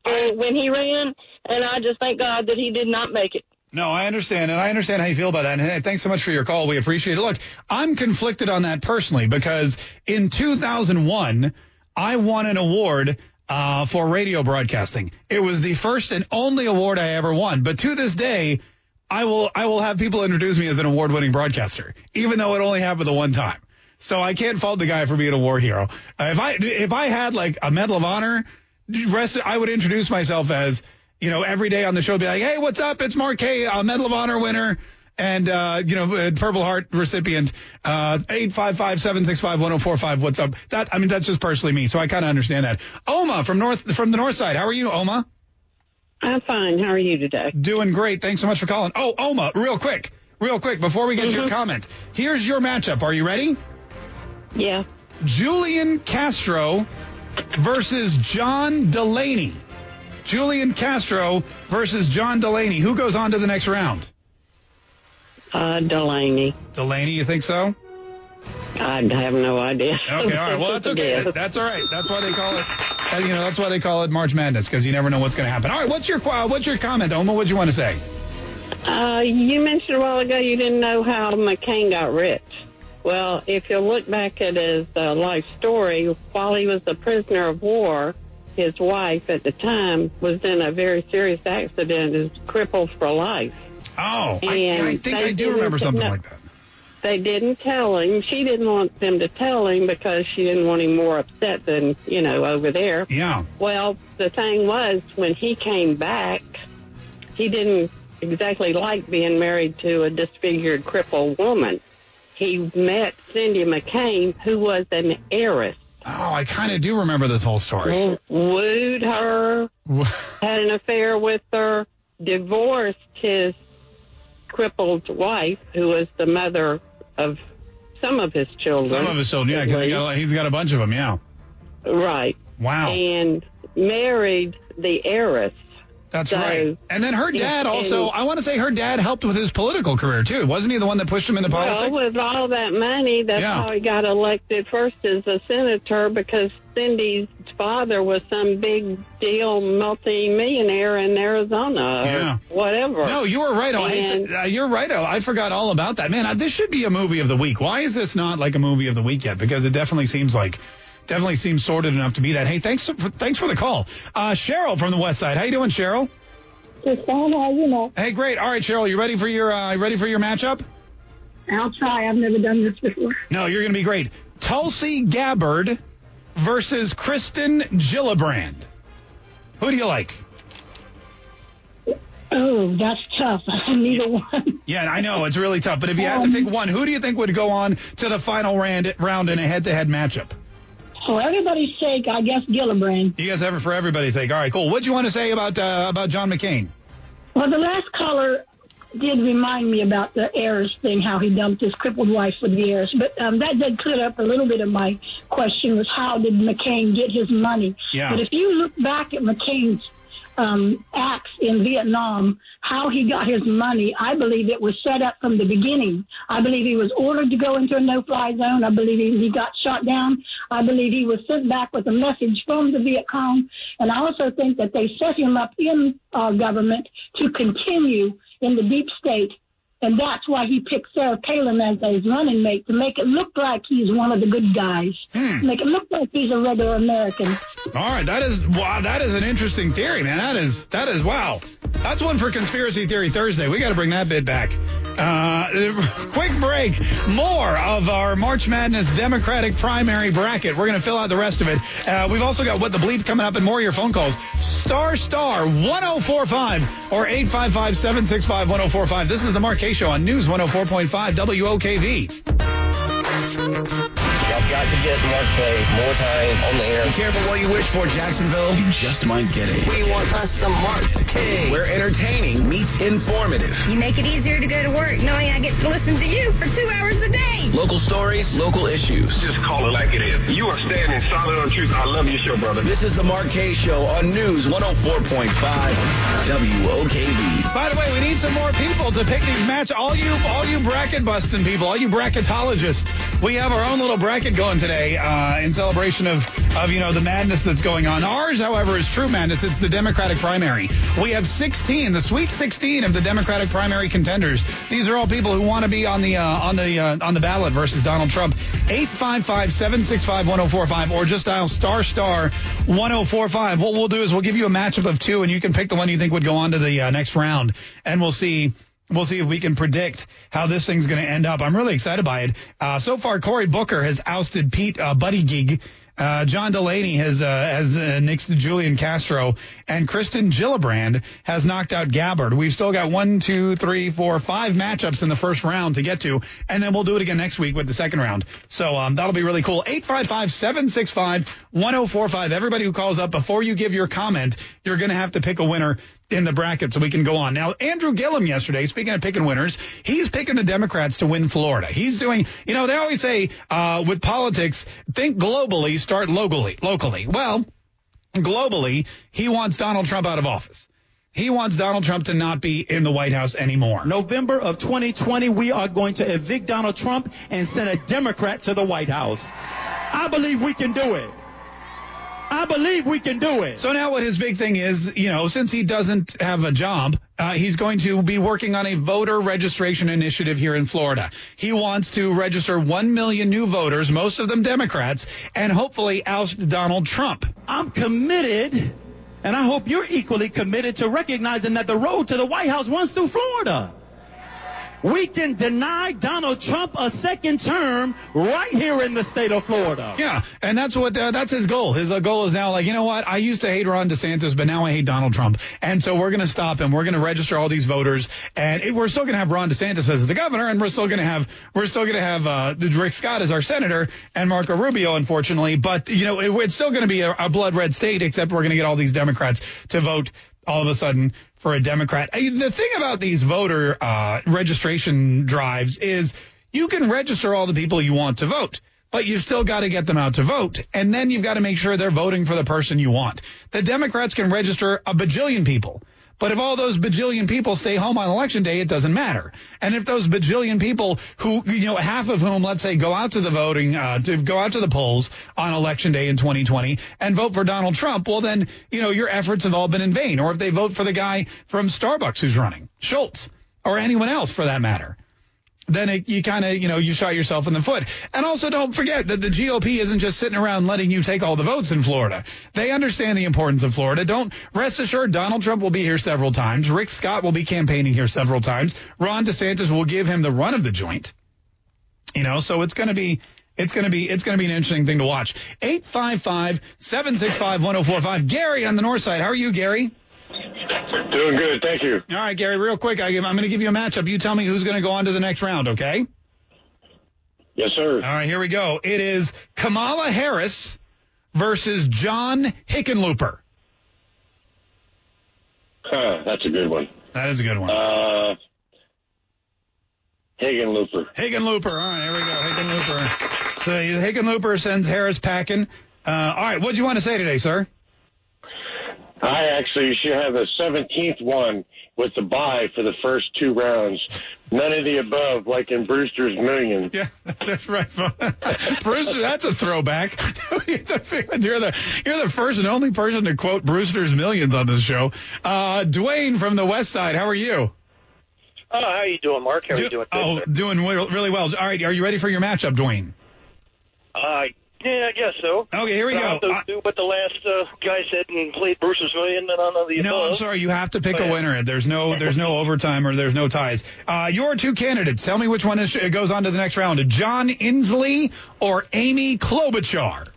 uh, when he ran, and I just thank God that he did not make it. No, I understand, and I understand how you feel about that. And thanks so much for your call. We appreciate it. Look, I'm conflicted on that personally because in 2001, I won an award uh, for radio broadcasting. It was the first and only award I ever won. But to this day, I will I will have people introduce me as an award-winning broadcaster, even though it only happened the one time. So I can't fault the guy for being a war hero. Uh, if I if I had like a Medal of Honor, I would introduce myself as you know every day on the show, be like, hey, what's up? It's Mark Kaye, a Medal of Honor winner. And, uh, you know, uh, Purple Heart recipient, uh, 855-765-1045. What's up? That, I mean, that's just personally me. So I kind of understand that. Oma from North, from the North Side. How are you, Oma? I'm fine. How are you today? Doing great. Thanks so much for calling. Oh, Oma, real quick, real quick, before we get to your comment, here's your matchup. Are you ready? Yeah. Julian Castro versus John Delaney. Julian Castro versus John Delaney. Who goes on to the next round? Uh, Delaney. Delaney, you think so? I have no idea. Okay, all right. Well, that's okay. That's all right. That's why they call it. uh, You know, that's why they call it March Madness because you never know what's going to happen. All right, what's your uh, what's your comment, Oma? What do you want to say? Uh, you mentioned a while ago you didn't know how McCain got rich. Well, if you look back at his uh, life story, while he was a prisoner of war, his wife at the time was in a very serious accident, is crippled for life. Oh, I, And I think I do remember something like that. They didn't tell him. She didn't want them to tell him because she didn't want him more upset than, you know, over there. Yeah. Well, the thing was, when he came back, he didn't exactly like being married to a disfigured, crippled woman. He met Cindy McCain, who was an heiress. Oh, I kind of do remember this whole story. Wooed her, had an affair with her, divorced his crippled wife, who was the mother of some of his children. Some of his children, yeah, because he he's got a bunch of them, yeah. Right. Wow. And married the heiress. That's So- right. And then her dad also, I want to say her dad helped with his political career too. Wasn't he the one that pushed him into politics? Well, with all that money, that's Yeah. how he got elected first as a senator because Cindy's father was some big deal multi-millionaire in Arizona Yeah. whatever. No, you were right. Oh, And- uh, you're right. Oh, I forgot all about that. Man, this should be a movie of the week. Why is this not like a movie of the week yet? Because it definitely seems like, definitely seems sorted enough to be that. Hey, thanks, for, thanks for the call. Uh, Cheryl from the West Side. How you doing, Cheryl? Just fine, how you know. Hey, great. All right, Cheryl, you ready for your, uh, ready for your matchup? I'll try. I've never done this before. No, you're going to be great. Tulsi Gabbard versus Kirsten Gillibrand. Who do you like? Oh, that's tough. Neither one. Yeah, I know it's really tough. But if you had to pick one, who do you think would go on to the final round, round in a head-to-head matchup? For everybody's sake, I guess Gillibrand. You guys ever for everybody's sake. All right, cool. What do you want to say about uh, about John McCain? Well, the last caller did remind me about the heirs thing, how he dumped his crippled wife with the heirs. But um, that did clear up a little bit of my question was how did McCain get his money? Yeah. But if you look back at McCain's um, acts in Vietnam, how he got his money, I believe it was set up from the beginning. I believe he was ordered to go into a no-fly zone. I believe he, he got shot down. I believe he was sent back with a message from the Viet Cong. And I also think that they set him up in our government to continue in the deep state. And that's why he picked Sarah Palin as his running mate to make it look like he's one of the good guys. Make it look like he's a regular American. All right, that is wow. That is an interesting theory, man. That is that is wow. That's one for conspiracy theory Thursday. We got to bring that bit back. Uh, quick break. More of our March Madness Democratic primary bracket. We're going to fill out the rest of it. Uh, we've also got what the bleep coming up and more of your phone calls. Star star 1045 or 855 765 1045. This is the Mark Kaye Show on News 104.5 WOKV. Y'all got to get Mark Kaye more time on the air. Be careful what you wish for, Jacksonville. You just might get it. We want us some Mark Kaye. Where entertaining meets informative. You make it easier to go to work knowing I get to listen to you for two hours a day. Local stories, local issues. Just call it like it is. You are standing solid on truth. I love your show, brother. This is the Mark Kaye Show on News 104.5 WOKV. By the way, we need some more people to pick these match. All you, all you bracket busting people, all you bracketologists. We have our own little bracket going today uh, in celebration of, of you know the madness that's going on. Ours, however, is true madness. It's the Democratic primary. We have 16, the Sweet 16 of the Democratic primary contenders. These are all people who want to be on the uh, on the uh, on the ballot versus Donald Trump. 855-765-1045 or just dial star star 1045. What we'll do is we'll give you a matchup of two, and you can pick the one you think would go on to the uh, next round, and we'll see. We'll see if we can predict how this thing's going to end up. I'm really excited by it. Uh, so far, Cory Booker has ousted Pete uh, Gig, Uh, John Delaney has uh, has uh, nixed Julian Castro, and Kirsten Gillibrand has knocked out Gabbard. We've still got one, two, three, four, five matchups in the first round to get to, and then we'll do it again next week with the second round. So um, that'll be really cool. 855-765-1045. Everybody who calls up before you give your comment, you're going to have to pick a winner in the bracket so we can go on. Now, Andrew Gillum yesterday, speaking of picking winners, he's picking the Democrats to win Florida. He's doing, you know, they always say uh, with politics, think globally, start locally. Locally. Well, globally, he wants Donald Trump out of office. He wants Donald Trump to not be in the White House anymore. November of 2020, we are going to evict Donald Trump and send a Democrat to the White House. I believe we can do it. I believe we can do it. So now what his big thing is, you know, since he doesn't have a job, uh, he's going to be working on a voter registration initiative here in Florida. He wants to register 1 million new voters, most of them Democrats, and hopefully oust Donald Trump. I'm committed, and I hope you're equally committed to recognizing that the road to the White House runs through Florida. We can deny Donald Trump a second term right here in the state of Florida. Yeah, and that's what uh, that's his goal. His uh, goal is now like, you know what? I used to hate Ron DeSantis, but now I hate Donald Trump, and so we're going to stop him. We're going to register all these voters, and it, we're still going to have Ron DeSantis as the governor, and we're still going to have we're still going to have uh, Rick Scott as our senator and Marco Rubio, unfortunately. But you know, it, it's still going to be a, a blood red state, except we're going to get all these Democrats to vote all of a sudden for a Democrat. The thing about these voter uh, registration drives is you can register all the people you want to vote, but you've still got to get them out to vote. And then you've got to make sure they're voting for the person you want. The Democrats can register a bajillion people. But if all those bajillion people stay home on election day, it doesn't matter. And if those bajillion people who, you know, half of whom, let's say, go out to the voting, uh, to go out to the polls on election day in 2020 and vote for Donald Trump, well, then, you know, your efforts have all been in vain. Or if they vote for the guy from Starbucks who's running, Schultz, or anyone else for that matter then it, you kind of, you know, you shot yourself in the foot. And also don't forget that the GOP isn't just sitting around letting you take all the votes in Florida. They understand the importance of Florida. Don't rest assured Donald Trump will be here several times. Rick Scott will be campaigning here several times. Ron DeSantis will give him the run of the joint. You know, so it's going to be, it's going to be, it's going to be an interesting thing to watch. 855-765-1045. Gary on the north side. How are you, Gary? Doing good, thank you. All right, Gary, real quick, I, am going to give you a matchup. You tell me who's going to go on to the next round, okay? Yes, sir. All right, here we go. It is Kamala Harris versus John Hickenlooper. Huh, that's a good one. That is a good one. Uh, Hickenlooper. Hickenlooper. All right, here we go. Hickenlooper. So Hickenlooper sends Harris packing. Uh, all right, what do you want to say today, sir? I actually should have a 17th one with the bye for the first two rounds. None of the above, like in Brewster's Million. Yeah, that's right. Brewster, that's a throwback. you're the you're the first and only person to quote Brewster's Millions on this show. Uh, Dwayne from the West Side, how are you? Oh, how you doing, Mark? How are Do, you doing? Oh, doing really well. All right, are you ready for your matchup, Dwayne? Uh, yeah, I guess so. Okay, here we but go. To do what the last uh, guy said and played Bruce's Million and none of the No, above. I'm sorry. You have to pick Oh, a yeah. winner. There's no, there's no overtime or there's no ties. Uh, your two candidates. Tell me which one is, goes on to the next round. John Inslee or Amy Klobuchar?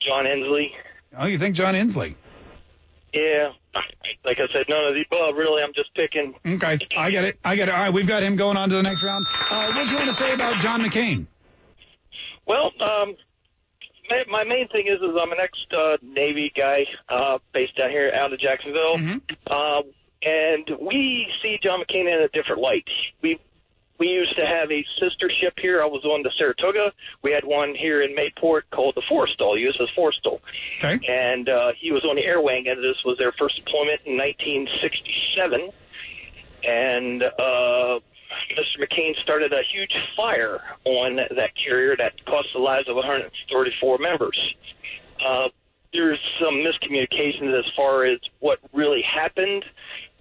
John Hensley. Oh, you think John Inslee? Yeah. Like I said, none of the above. Really, I'm just picking. Okay, I get it. I get it. All right, we've got him going on to the next round. Uh, what do you want to say about John McCain? Well, um, my, my main thing is, is I'm an ex uh, Navy guy uh, based down here out of Jacksonville, uh, and we see John McCain in a different light. We we used to have a sister ship here. I was on the Saratoga. We had one here in Mayport called the Forrestal, USS Forrestal. Okay. And uh, he was on the air wing, and this was their first deployment in 1967. And uh. McCain started a huge fire on that carrier that cost the lives of 134 members. Uh, there's some miscommunications as far as what really happened,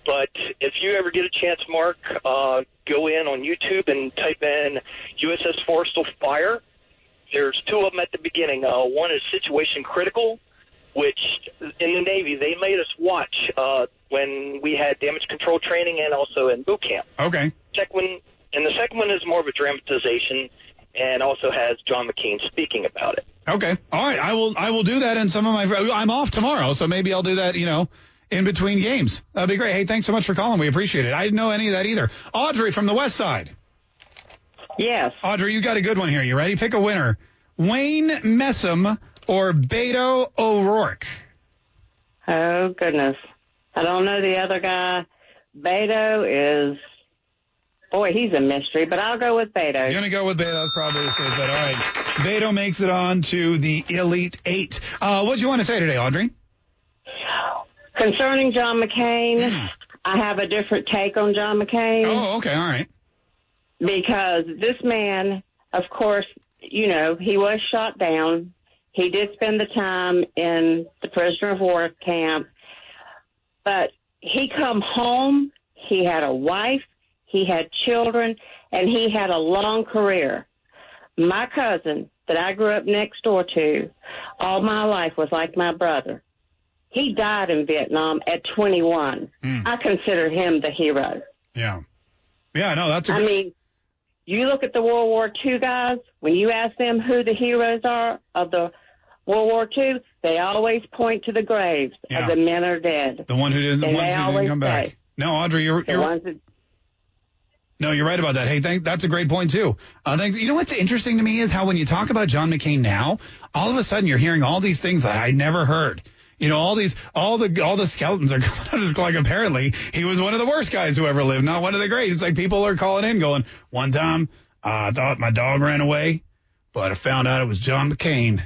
but if you ever get a chance, Mark, uh, go in on YouTube and type in USS Forrestal Fire. There's two of them at the beginning. Uh, one is Situation Critical, which in the Navy they made us watch uh, when we had damage control training and also in boot camp. Okay. Second one, and the second one is more of a dramatization and also has John McCain speaking about it. Okay. All right. I will. I will do that in some of my. I'm off tomorrow, so maybe I'll do that. You know, in between games. That'd be great. Hey, thanks so much for calling. We appreciate it. I didn't know any of that either. Audrey from the West Side. Yes. Audrey, you got a good one here. You ready? Pick a winner. Wayne Messam or Beto O'Rourke. Oh goodness. I don't know the other guy. Beto is boy, he's a mystery, but I'll go with Beto. You're gonna go with Beto. That's probably safe bet. All right. Beto makes it on to the Elite Eight. Uh, what do you want to say today, Audrey? Concerning John McCain, I have a different take on John McCain. Oh, okay, all right. Because this man, of course, you know, he was shot down. He did spend the time in the prisoner of war camp, but he come home. He had a wife. He had children, and he had a long career. My cousin that I grew up next door to, all my life was like my brother. He died in Vietnam at 21. Hmm. I consider him the hero. Yeah. Yeah, no, that's a I mean, you look at the World War II guys, when you ask them who the heroes are of the World War II, they always point to the graves Yeah. of the men are dead. the one who didn't, the And ones who didn't come back. say, No, Audrey, you're, you're ones that No, you're right about that. Hey, thank, that's a great point too. Uh, thanks. You know what's interesting to me is how when you talk about John McCain now, all of a sudden you're hearing all these things that I never heard. You know, all these, all the, all the skeletons are coming out. It's like apparently he was one of the worst guys who ever lived, not one of the great. It's like people are calling in going, one time I thought my dog ran away, but I found out it was John McCain.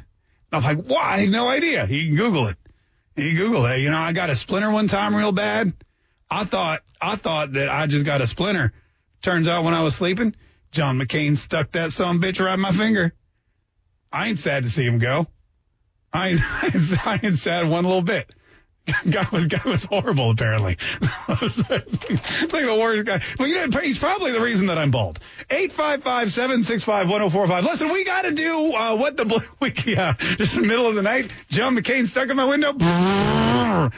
I'm like, why? I had no idea. You can Google it. You Google it. You know, I got a splinter one time real bad. I thought, I thought that I just got a splinter. Turns out when I was sleeping, John McCain stuck that some bitch right my finger. I ain't sad to see him go. I ain't, I ain't, sad one little bit. Guy was guy was horrible apparently. like the worst guy. Well, you know, he's probably the reason that I'm bald. 855-765-1045. Listen, we got to do uh, what the bl- we yeah, just in the middle of the night. John McCain stuck in my window.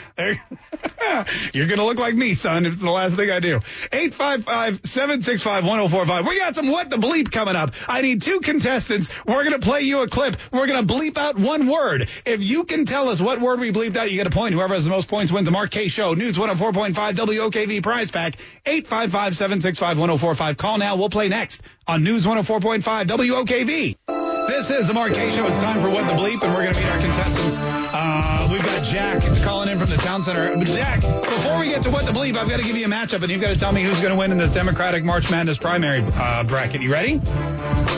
You're gonna look like me, son. if It's the last thing I do. 855-765-1045. We got some what the bleep coming up. I need two contestants. We're gonna play you a clip. We're gonna bleep out one word. If you can tell us what word we bleeped out, you get a point. Whoever has the most points wins the Mark Kaye Show. News 104.5 WOKV prize pack. 855-765-1045. Call now. We'll play next on News 104.5 WOKV. This is the Mark Kaye Show. It's time for What the Bleep, and we're going to meet our contestants. Uh, we've got Jack calling in from the town center. But Jack, before we get to What the Bleep, I've got to give you a matchup, and you've got to tell me who's going to win in this Democratic March Madness primary uh, bracket. You ready?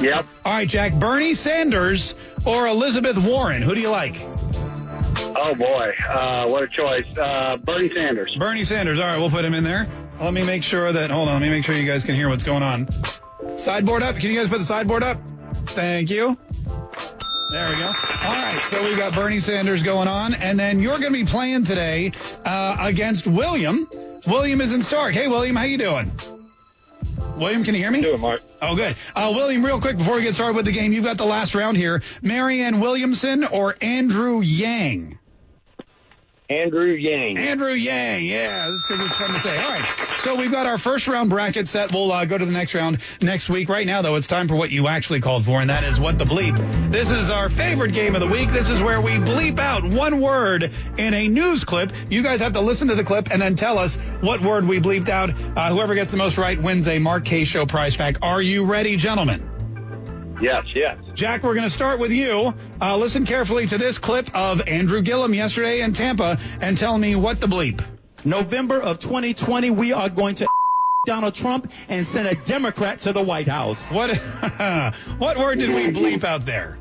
Yep. All right, Jack. Bernie Sanders or Elizabeth Warren? Who do you like? Oh boy, uh, what a choice. Uh, Bernie Sanders. Bernie Sanders. All right, we'll put him in there. Let me make sure that. Hold on. Let me make sure you guys can hear what's going on. Sideboard up. Can you guys put the sideboard up? Thank you. There we go. All right, so we've got Bernie Sanders going on, and then you're going to be playing today uh, against William. William is in Starke. Hey, William, how you doing? William, can you hear me? Doing, Mark. Oh, good. Uh, William, real quick before we get started with the game, you've got the last round here. Marianne Williamson or Andrew Yang? Andrew Yang. Andrew Yang, yeah, this it's fun to say. All right, so we've got our first round bracket set. We'll uh, go to the next round next week. Right now, though, it's time for what you actually called for, and that is what the bleep. This is our favorite game of the week. This is where we bleep out one word in a news clip. You guys have to listen to the clip and then tell us what word we bleeped out. Uh, whoever gets the most right wins a Mark Kaye Show prize pack. Are you ready, gentlemen? Yes, yes. Jack, we're going to start with you. Uh, listen carefully to this clip of Andrew Gillum yesterday in Tampa and tell me what the bleep. November of 2020, we are going to Donald Trump and send a Democrat to the White House. What what word did we bleep out there?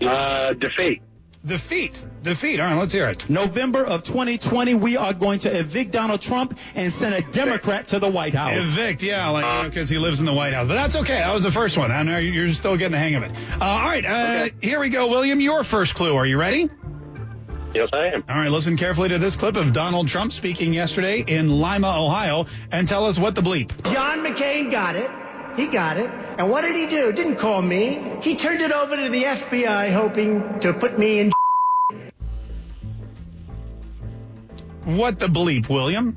Uh, defeat. Defeat. Defeat. All right, let's hear it. November of 2020, we are going to evict Donald Trump and send a Democrat to the White House. Evict, yeah, like you know, because he lives in the White House. But that's okay. That was the first one. I know you're still getting the hang of it. Uh, all right, uh, here we go, William. Your first clue. Are you ready? Yes, I am. All right, listen carefully to this clip of Donald Trump speaking yesterday in Lima, Ohio, and tell us what the bleep. John McCain got it. He got it. And what did he do? Didn't call me. He turned it over to the FBI hoping to put me in What the bleep, William?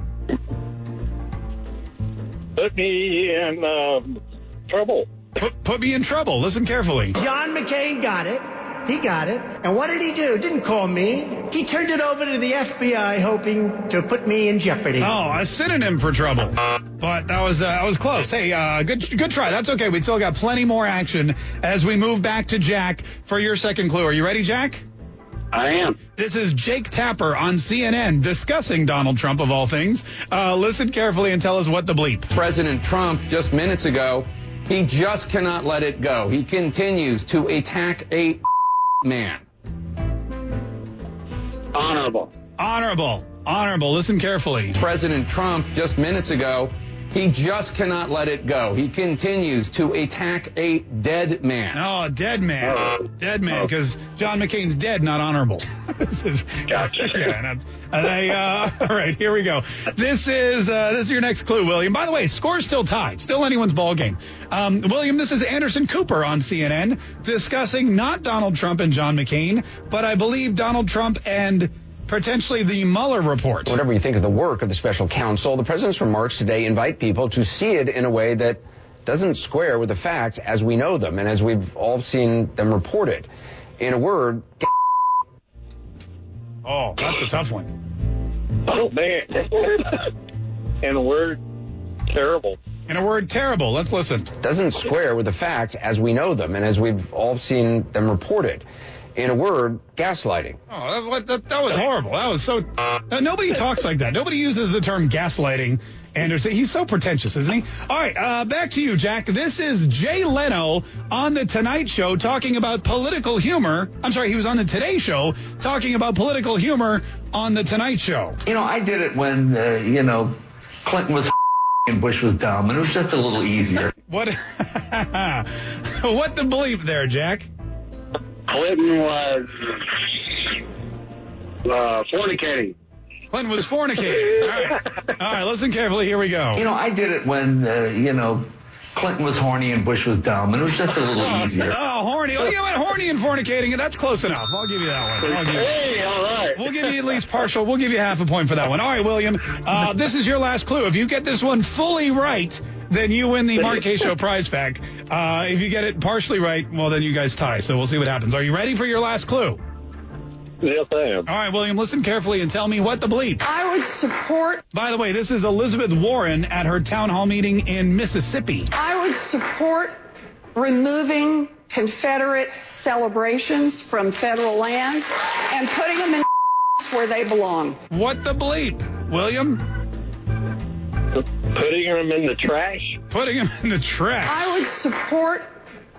Put me in um, trouble. Put, put me in trouble. Listen carefully. John McCain got it. He got it. And what did he do? Didn't call me. He turned it over to the FBI hoping to put me in jeopardy. Oh, a synonym for trouble. But that was uh, that was close. Hey, uh, good good try. That's okay. We still got plenty more action as we move back to Jack for your second clue. Are you ready, Jack? I am. This is Jake Tapper on CNN discussing Donald Trump of all things. Uh, listen carefully and tell us what the bleep. President Trump just minutes ago, he just cannot let it go. He continues to attack a man. Honorable. Honorable. Honorable, listen carefully. President Trump just minutes ago, he just cannot let it go. He continues to attack a dead man. Oh, a dead man. Oh. Dead man, because John McCain's dead, not honorable. Gotcha. yeah, that's, uh, they, uh, all right, here we go. This is uh, this is your next clue, William. By the way, score's still tied, still anyone's ball game. Um, William, this is Anderson Cooper on CNN discussing not Donald Trump and John McCain, but I believe Donald Trump and potentially the Mueller report. Whatever you think of the work of the special counsel, the president's remarks today invite people to see it in a way that doesn't square with the facts as we know them and as we've all seen them reported. In a word, Oh, that's a tough one. Oh man. In a word, terrible. In a word, terrible. Let's listen. doesn't square with the facts as we know them and as we've all seen them reported. In a word, gaslighting. Oh, that, that, that was horrible. That was so. Uh, nobody talks like that. Nobody uses the term gaslighting. Anderson, he's so pretentious, isn't he? All right, uh, back to you, Jack. This is Jay Leno on the Tonight Show talking about political humor. I'm sorry, he was on the Today Show talking about political humor on the Tonight Show. You know, I did it when, uh, you know, Clinton was and Bush was dumb, and it was just a little easier. What? what the bleep there, Jack? Clinton was uh, fornicating. Clinton was fornicating. All right, all right. Listen carefully. Here we go. You know, I did it when, uh, you know, Clinton was horny and Bush was dumb, and it was just a little easier. Oh, horny. Oh, you know what? Horny and fornicating. That's close enough. I'll give you that one. I'll give you, Hey, all right. We'll give you at least partial. We'll give you half a point for that one. All right, William. Uh, this is your last clue. If you get this one fully right, then you win the Mark Kaye Show prize pack. Uh, if you get it partially right, well, then you guys tie. So we'll see what happens. Are you ready for your last clue? Yes, I am. All right, William, listen carefully and tell me what the bleep. I would support. By the way, this is Elizabeth Warren at her town hall meeting in Mississippi. I would support removing Confederate celebrations from federal lands and putting them in where they belong. What the bleep, William? Putting them in the trash. Putting them in the trash. I would support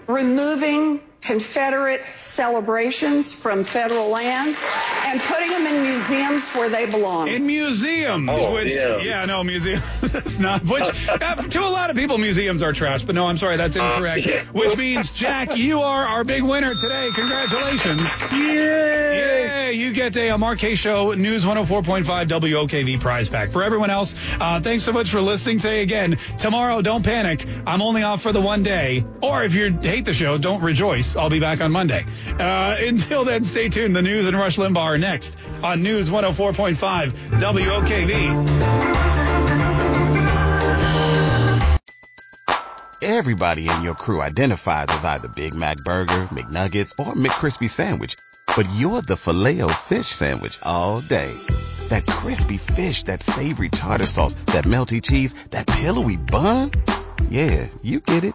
removing Confederate celebrations from federal lands and putting them in museums where they belong. In museums, Oh, which yeah. no museums. That's not. Which uh, to a lot of people, museums are trash. But no, I'm sorry, that's incorrect. yeah. Which means Jack, you are our big winner today. Congratulations! Yay! Yay! You get a, a Mark Show News 104.5 WOKV prize pack. For everyone else, uh, thanks so much for listening today. Again, tomorrow, don't panic. I'm only off for the one day. Or if you hate the show, don't rejoice. I'll be back on Monday. Uh, until then, stay tuned. The news and Rush Limbaugh are next on News 104.5 WOKV. Everybody in your crew identifies as either Big Mac Burger, McNuggets, or McCrispy Sandwich. But you're the filet fish Sandwich all day. That crispy fish, that savory tartar sauce, that melty cheese, that pillowy bun. Yeah, you get it.